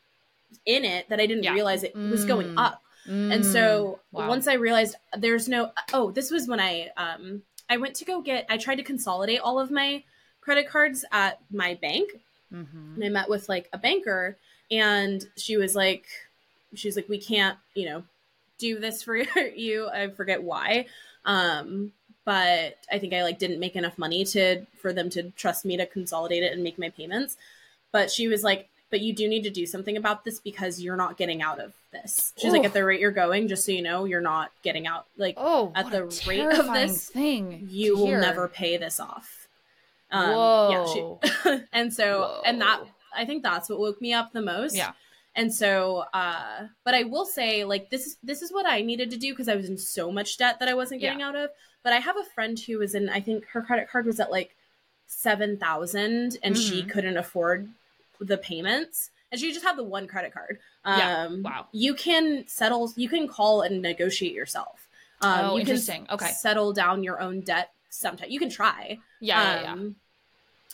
in it that I didn't Yeah. realize it was going Mm. up. And so Mm. Wow. once I realized there's no oh, this was when I um I went to go get I tried to consolidate all of my credit cards at my bank Mhm. and I met with like a banker and she was like she was like we can't, you know, do this for you. I forget why. Um but I think I like didn't make enough money to for them to trust me to consolidate it and make my payments. But she was like but you do need to do something about this because you're not getting out of this. She's like at the rate you're going just so you know you're not getting out like Oh, at the rate of this, thing. you will never pay this off. Um, Whoa. Yeah, she, and so, and that I think that's what woke me up the most. Yeah. And so, uh, but I will say, like this is this is what I needed to do because I was in so much debt that I wasn't getting out of. But I have a friend who was in. I think her credit card was at like seven thousand, and she Mhm. couldn't afford the payments, and she just had the one credit card. Um, Yeah. Wow. You can settle. You can call and negotiate yourself. Um, Oh, you can interesting. Okay. settle down your own debt sometime. You can try. Yeah, yeah, yeah. Um,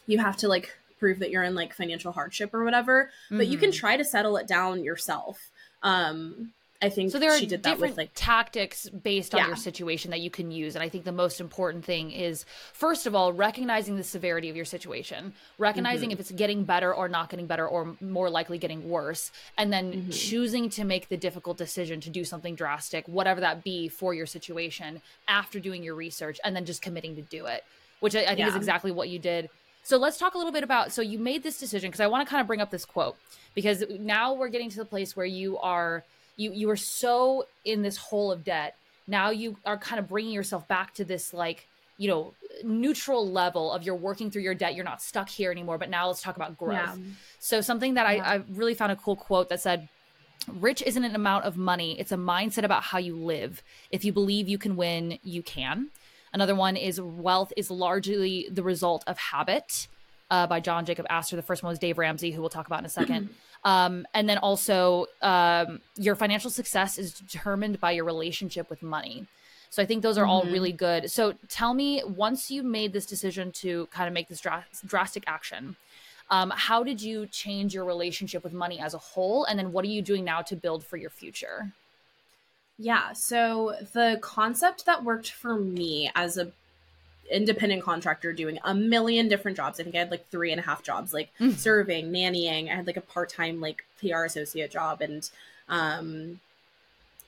You have to like prove that you're in like financial hardship or whatever, but you can Mhm. try to settle it down yourself. Um, I think so there are she did that different with like tactics based on Yeah. your situation that you can use and i think the most important thing is first of all recognizing the severity of your situation recognizing Mm-hmm. if it's getting better or not getting better or more likely getting worse and then Mm-hmm. choosing to make the difficult decision to do something drastic whatever that be for your situation after doing your research and then just committing to do it which i, I think is exactly what you did so let's talk a little bit about so you made this decision because i want to kind of bring up this quote because now we're getting to the place where you are you you are so in this hole of debt now you are kind of bringing yourself back to this like you know neutral level of you're working through your debt you're not stuck here anymore but now let's talk about growth Yeah. so something that Yeah. I, I really found a cool quote that said rich isn't an amount of money it's a mindset about how you live if you believe you can win you can another one is wealth is largely the result of habit uh, by john jacob astor. The first one was dave ramsey who we'll talk about in a second. Um, and then also um, your financial success is determined by your relationship with money. So i think those are all Mhm. really good. So tell me once you made this decision to kind of make this dra- drastic action um, how did you change your relationship with money as a whole? And then what are you doing now to build for your future Yeah, so the concept that worked for me as a independent contractor doing a million different jobs. I think I had like three and a half jobs, like Mm. serving, nannying. I had like a part-time like PR associate job and um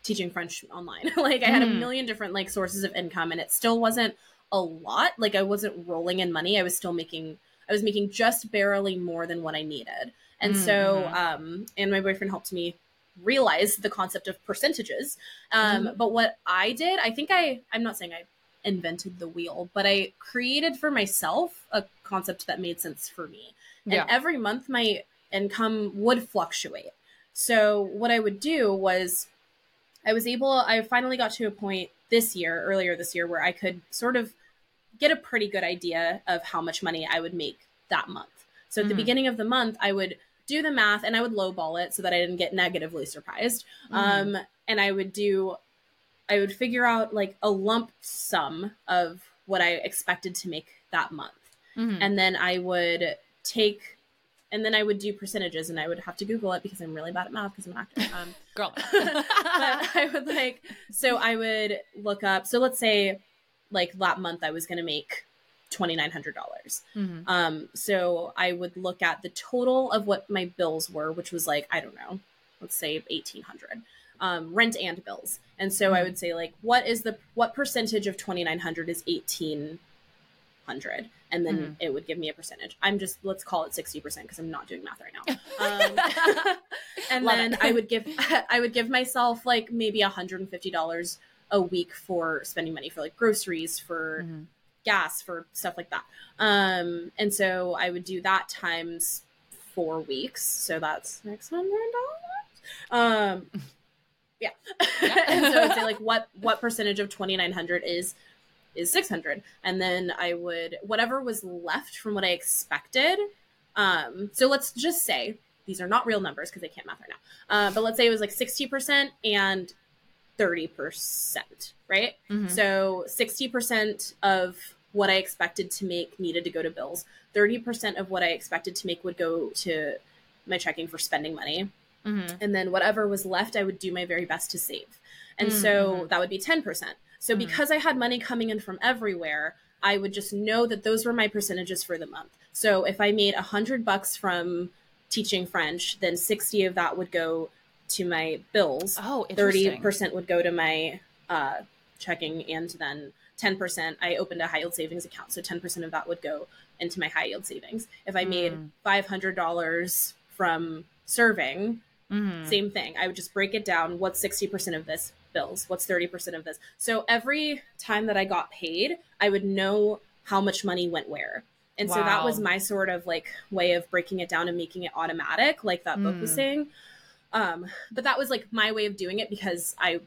teaching French online. like I had a Mm. million different like sources of income and it still wasn't a lot. Like I wasn't rolling in money. I was still making I was making just barely more than what I needed. And so Mhm. um and my boyfriend helped me realize the concept of percentages. Um but what I did, I think I I'm not saying I invented the wheel, but I created for myself a concept that made sense for me. And Yeah. every month my income would fluctuate. So what I would do was I was able I finally got to a point this year, earlier this year where I could sort of get a pretty good idea of how much money I would make that month. So at the Mhm. beginning of the month, I would do the math and I would lowball it so that I didn't get negatively surprised. Um, and I would do, I would figure out like a lump sum of what I expected to make that month. Mhm. And then I would take, and then I would do percentages and I would have to Google it because I'm really bad at math because I'm an actor. Um, girl but I would like so I would look up so let's say like that month I was gonna make twenty nine hundred dollars. Mhm. Um so I would look at the total of what my bills were, which was like, I don't know, let's say eighteen hundred. Um, rent and bills. And so I would say like what is the what percentage of twenty nine hundred is eighteen hundred? And then Mhm. it would give me a percentage. I'm just let's call it sixty percent because I'm not doing math right now. Um, and Love then it. I would give I would give myself like maybe $150 a week for spending money for like groceries, for Mhm. Gas, for stuff like that. Um and so I would do that times 4 weeks. So that's $600. Um yeah. and so I'd say like what what percentage of 2900 is is 600 and then I would whatever was left from what I expected um so let's just say these are not real numbers because I can't math right now. Uh, but let's say it was like 60% and 30%, right? Mhm. So 60% of what I expected to make needed to go to bills. 30% of what I expected to make would go to my checking for spending money. Mhm. And then whatever was left, I would do my very best to save. And so Mhm. that would be 10%. So Mhm. because I had money coming in from everywhere, I would just know that those were my percentages for the month. So if I made a hundred bucks from teaching French, then 60 of that would go to my bills. Oh, thirty percent would go to my uh, checking, and then ten percent I opened a high yield savings account, so ten percent of that would go into my high yield savings. If I made Mm. five hundred dollars from serving, Mhm. same thing. I would just break it down. What's sixty percent of this bills? What's thirty percent of this? So every time that I got paid, I would know how much money went where. And so that was my sort of like way of breaking it down and making it automatic, like that book was Mm. saying. Um, but that was like my way of doing it because I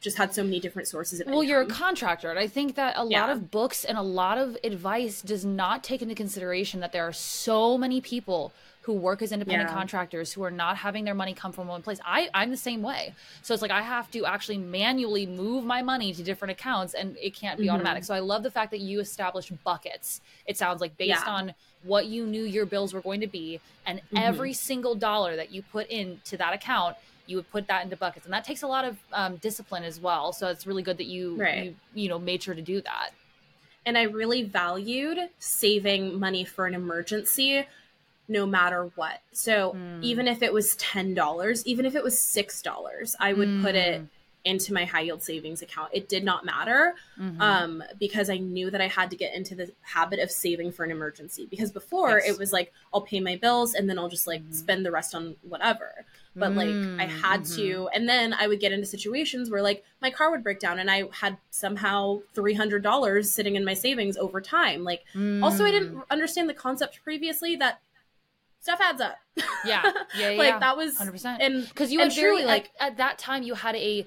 just had so many different sources of well you're a contractor. And i think that a lot of books and a lot of advice does not take into consideration that there are so many people who work as independent Yeah. contractors who are not having their money come from one place i i'm the same way so it's like i have to actually manually move my money to different accounts and it can't be Mhm. automatic so i love the fact that you established buckets it sounds like based Yeah. on what you knew your bills were going to be and Mhm. every single dollar that you put into that account you would put that into buckets and that takes a lot of um, discipline as well so it's really good that you, Right. you you know made sure to do that and I really valued saving money for an emergency no matter what. So Mm. even if it was $10, even if it was $6, I would put it Mm. into my high yield savings account. It did not matter Mhm. um, because I knew that I had to get into the habit of saving for an emergency. Because before Yes. it was like, I'll pay my bills and then I'll just like Mhm. spend the rest on whatever but like I Mm, had to and then I would get into situations where like my car would break down and I had somehow $300 sitting in my savings over time like also I Mm. didn't understand the concept previously that stuff adds up. Yeah. Yeah, yeah like yeah. that was 100% and because you and had very truly, like at, that time you had a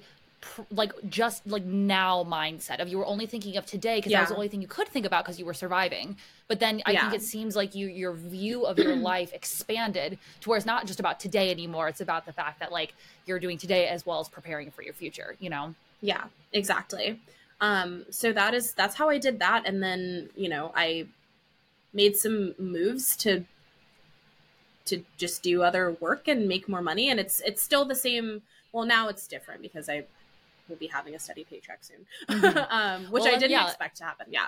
like just like now mindset of you were only thinking of today because that was the only thing you could think about because you were surviving. But then i think it seems like you your view of your life expanded to where it's not just about today anymore. It's about the fact that like you're doing today as well as preparing for your future you know? Yeah, exactly. Um, so that is that's how I did that, and then you know I made some moves to to just do other work and make more money, and it's it's still the same. Well, now it's different because I will be having a steady paycheck soon, Mhm. um, which Well, I didn't yeah. expect to happen. Yeah,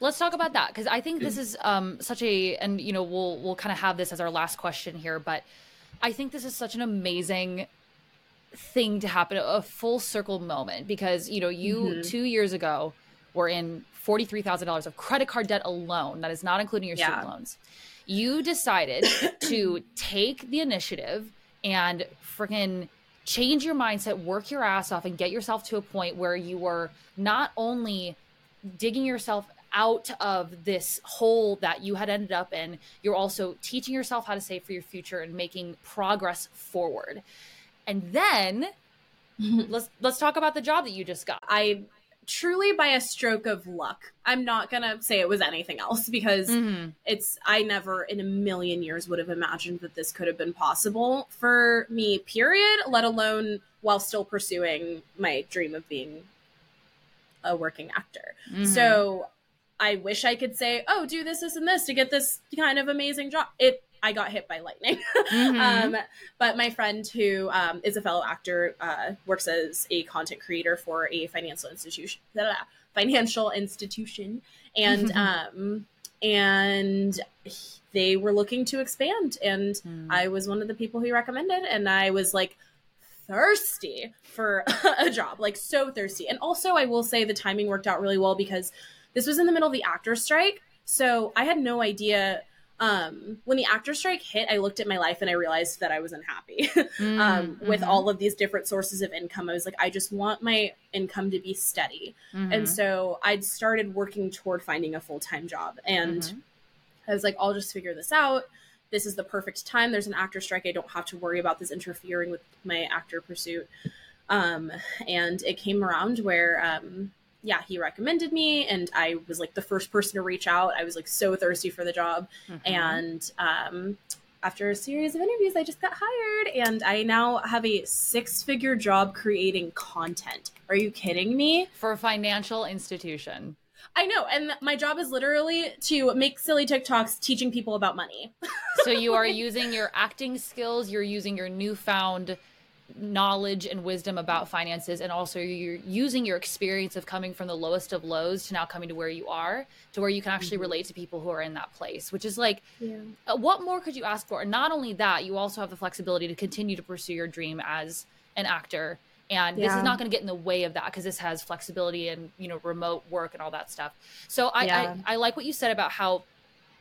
let's talk about that because i think this is um such a and you know we'll we'll kind of have this as our last question here but i think this is such an amazing thing to happen a full circle moment because you know you Mhm. two years ago were in $43000 of credit card debt alone that is not including your student loans you decided to take the initiative and freaking change your mindset work your ass off and get yourself to a point where you were not only digging yourself out of this hole that you had ended up in you're also teaching yourself how to save for your future and making progress forward. And then let's let's talk about the job that you just got. I truly by a stroke of luck. I'm not gonna say it was anything else because Mhm. it's I never in a million years would have imagined that this could have been possible for me, period, let alone while still pursuing my dream of being a working actor. Mhm. So I wish I could say, oh, do this, this, and this to get this kind of amazing job. It I got hit by lightning. Mhm. um, but my friend who um, is a fellow actor uh, works as a content creator for a financial institution blah, financial institution and um, and they were looking to expand and Mhm. I was one of the people he recommended and I was like thirsty for a job like so thirsty and also I will say the timing worked out really well because this was in the middle of the actor strike so I had no idea um, when the actor strike hit, I looked at my life and I realized that I was unhappy um, with Mhm. all of these different sources of income. I was like, I just want my income to be steady. Mhm. And so I'd started working toward finding a full time job. And Mhm. I was like, I'll just figure this out. This is the perfect time. There's an actor strike. I don't have to worry about this interfering with my actor pursuit. Um, and it came around where, um, yeah, he recommended me, and I was like the first person to reach out. I was like so thirsty for the job. Mhm. And um, after a series of interviews, I just got hired, and I now have a six figure job creating content. Are you kidding me? for a financial institution I know. And my job is literally to make silly TikToks teaching people about money. so you are using your acting skills you're using your newfound knowledge and wisdom about finances and also you're using your experience of coming from the lowest of lows to now coming to where you are to where you can actually Mhm. relate to people who are in that place which is like Yeah. uh, what more could you ask for and not only that you also have the flexibility to continue to pursue your dream as an actor and this is not going to get in the way of that because this has flexibility and you know remote work and all that stuff so I, Yeah. I i like what you said about how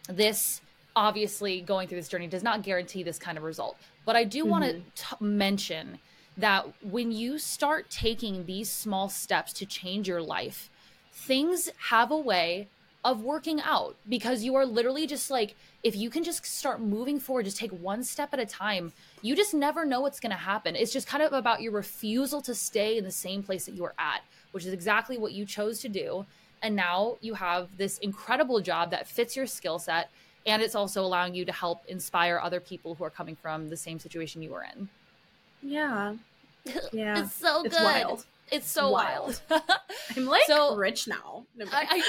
this obviously going through this journey does not guarantee this kind of result but i do want Mhm. to mention that when you start taking these small steps to change your life things have a way of working out because you are literally just like if you can just start moving forward just take one step at a time you just never know what's going to happen it's just kind of about your refusal to stay in the same place that you are at which is exactly what you chose to do and now you have this incredible job that fits your skill set and it's also allowing you to help inspire other people who are coming from the same situation you were in Yeah. Yeah. it's so It's good wild. It's so wild. Wild. I'm like So- rich now. No, I,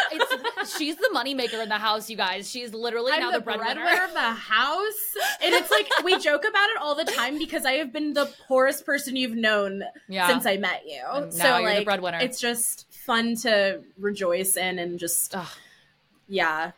she's the moneymaker in the house, you guys. She's literally I'm now the the breadwinner. breadwinner of the house. And it's like we joke about it all the time because I have been the poorest person you've known yeah. since I met you. And so you're the like breadwinner. it's just fun to rejoice in and just Ugh. yeah.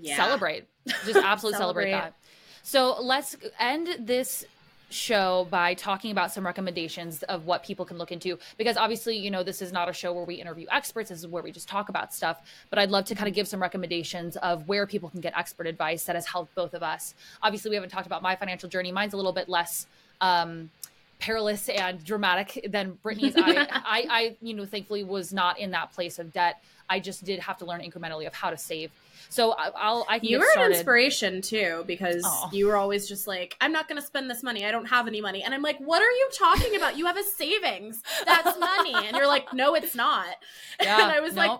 Yeah. celebrate just absolutely celebrate. Celebrate. that so let's end this show by talking about some recommendations of what people can look into because obviously you know this is not a show where we interview experts this is where we just talk about stuff but i'd love to kind of give some recommendations of where people can get expert advice that has helped both of us obviously we haven't talked about my financial journey mine's a little bit less um perilous and dramatic than Brittany's. I, I, I, you know, thankfully was not in that place of debt. I just did have to learn incrementally of how to save. So I, I'll, I can You were an inspiration too because you were always just like, I'm not going to spend this money. I don't have any money. And I'm like, what are you talking about? You have a savings. That's money. And you're like, no, it's not. Yeah, and I was like,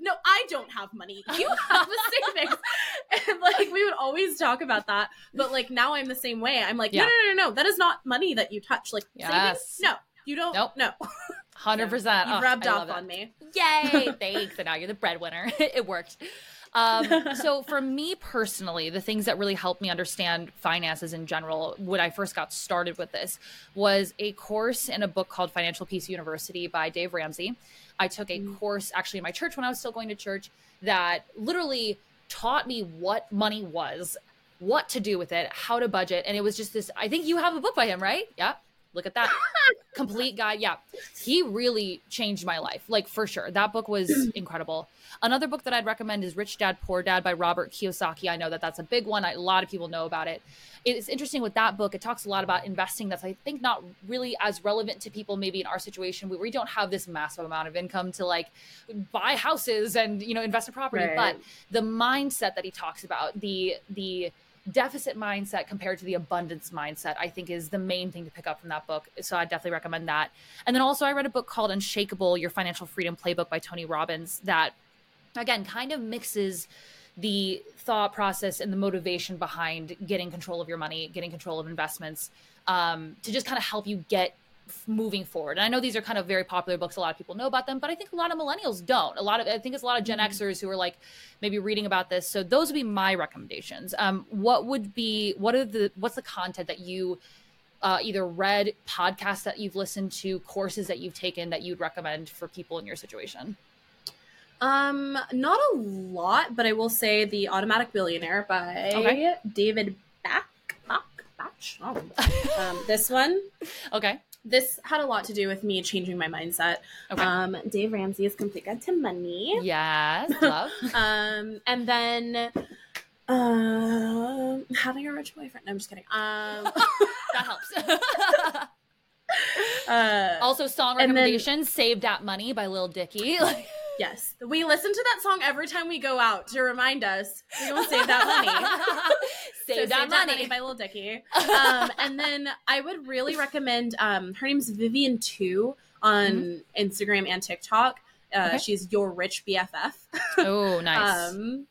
no. I don't have money. You have a savings. and like we would always talk about that. But like now I'm the same way. I'm like, Yeah. no, no, no, no. That is not money that you touch. Like Yes. savings? No. You don't Nope. no. hundred percent. You rubbed off on me. Yay! Thanks. And now you're the breadwinner. it worked. Um, so for me personally, the things that really helped me understand finances in general, when I first got started with this, was a course in a book called Financial Peace University by Dave Ramsey. I took a course actually in my church when I was still going to church that literally taught me what money was, what to do with it, how to budget, and it was just this. I think you have a book by him, right? Yeah. Look at that. Complete guy. Yeah. He really changed my life, like for sure. That book was incredible. Another book that I'd recommend is Rich Dad Poor Dad by Robert Kiyosaki. I know that that's a big one. I, a lot of people know about it. It's interesting with that book. It talks a lot about investing that's, I think, not really as relevant to people maybe in our situation where we don't have this massive amount of income to like buy houses and, you know, invest in property. Right. But the mindset that he talks about, the, the, deficit mindset compared to the abundance mindset i think is the main thing to pick up from that book. So i definitely recommend that. And then also i read a book called unshakable your financial freedom playbook by tony robbins that again kind of mixes the thought process and the motivation behind getting control of your money getting control of investments um, to just kind of help you get moving forward and i know these are kind of very popular books a lot of people know about them but i think a lot of millennials don't a lot of i think it's a lot of gen xers who are like maybe reading about this so those would be my recommendations um, what would be what are the what's the content that you uh, either read podcasts that you've listened to courses that you've taken that you'd recommend for people in your situation Um, not a lot, but I will say The Automatic Billionaire by Okay. David Back Bach Bach. Oh. um, this one. okay This had a lot to do with me changing my mindset. okay Um, Dave Ramsey is complete guide to money. yes love Um, and then um, having a rich boyfriend. No, I'm just kidding. Um, that helps uh, also song And then- recommendations save that money by lil dicky like yes, we listen to that song every time we go out to remind us we don't save that money. save, So that, money. by Lil Dicky. Um, and then I would really recommend. Um, her name's Vivian Tu on Instagram and TikTok. Uh, Okay. She's your rich BFF. oh nice Um,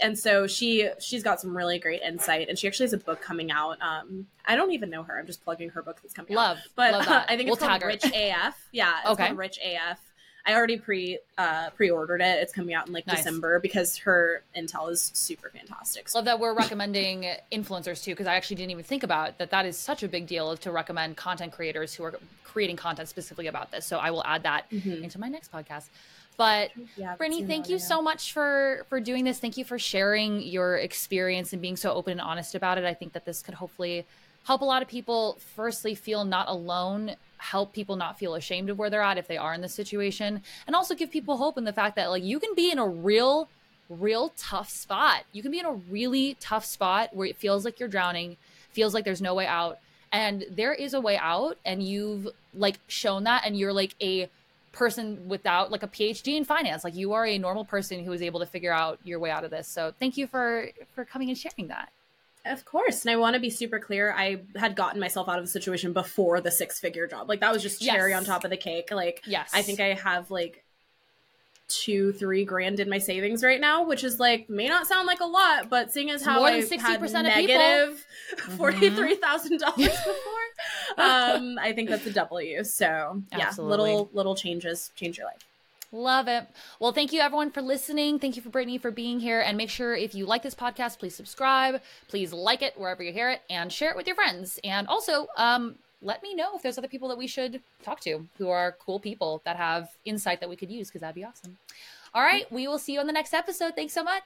and so she she's got some really great insight, and she actually has a book coming out. Um, I don't even know her. I'm just plugging her book that's coming out. love But love that. I think we'll it's called her. Rich AF. Yeah, it's Okay. called Rich AF. I already pre uh, pre ordered it. It's coming out in like Nice. December because her intel is super fantastic. So Love that we're recommending influencers too, because I actually didn't even think about that. That is such a big deal to recommend content creators who are creating content specifically about this. So I will add that Mhm. into my next podcast. But yeah, Brittany, thank you so much for for doing this. Thank you for sharing your experience and being so open and honest about it. I think that this could hopefully help a lot of people firstly feel not alone, help people not feel ashamed of where they're at if they are in this situation, and also give people hope in the fact that like you can be in a real real tough spot. You can be in a really tough spot where it feels like you're drowning, feels like there's no way out, and there is a way out and you've like shown that and you're like a person without like a PhD in finance. Like you are a normal person who is able to figure out your way out of this. So thank you for for coming and sharing that. Of course. And I want to be super clear. I had gotten myself out of the situation before the six figure job. Like that was just cherry Yes. on top of the cake. Like Yes. I think I have like two, three grand in my savings right now, which is like may not sound like a lot, but seeing as how more than I 60% had of people. negative forty three thousand dollars before, um, I think that's a W. So yeah, Absolutely. little little changes change your life. Love it. Well, thank you everyone for listening. Thank you for Brittany for being here. And make sure if you like this podcast, please subscribe. Please like it wherever you hear it and share it with your friends. And also, um, let me know if there's other people that we should talk to who are cool people that have insight that we could use because that'd be awesome. All right, we will see you on the next episode. Thanks so much.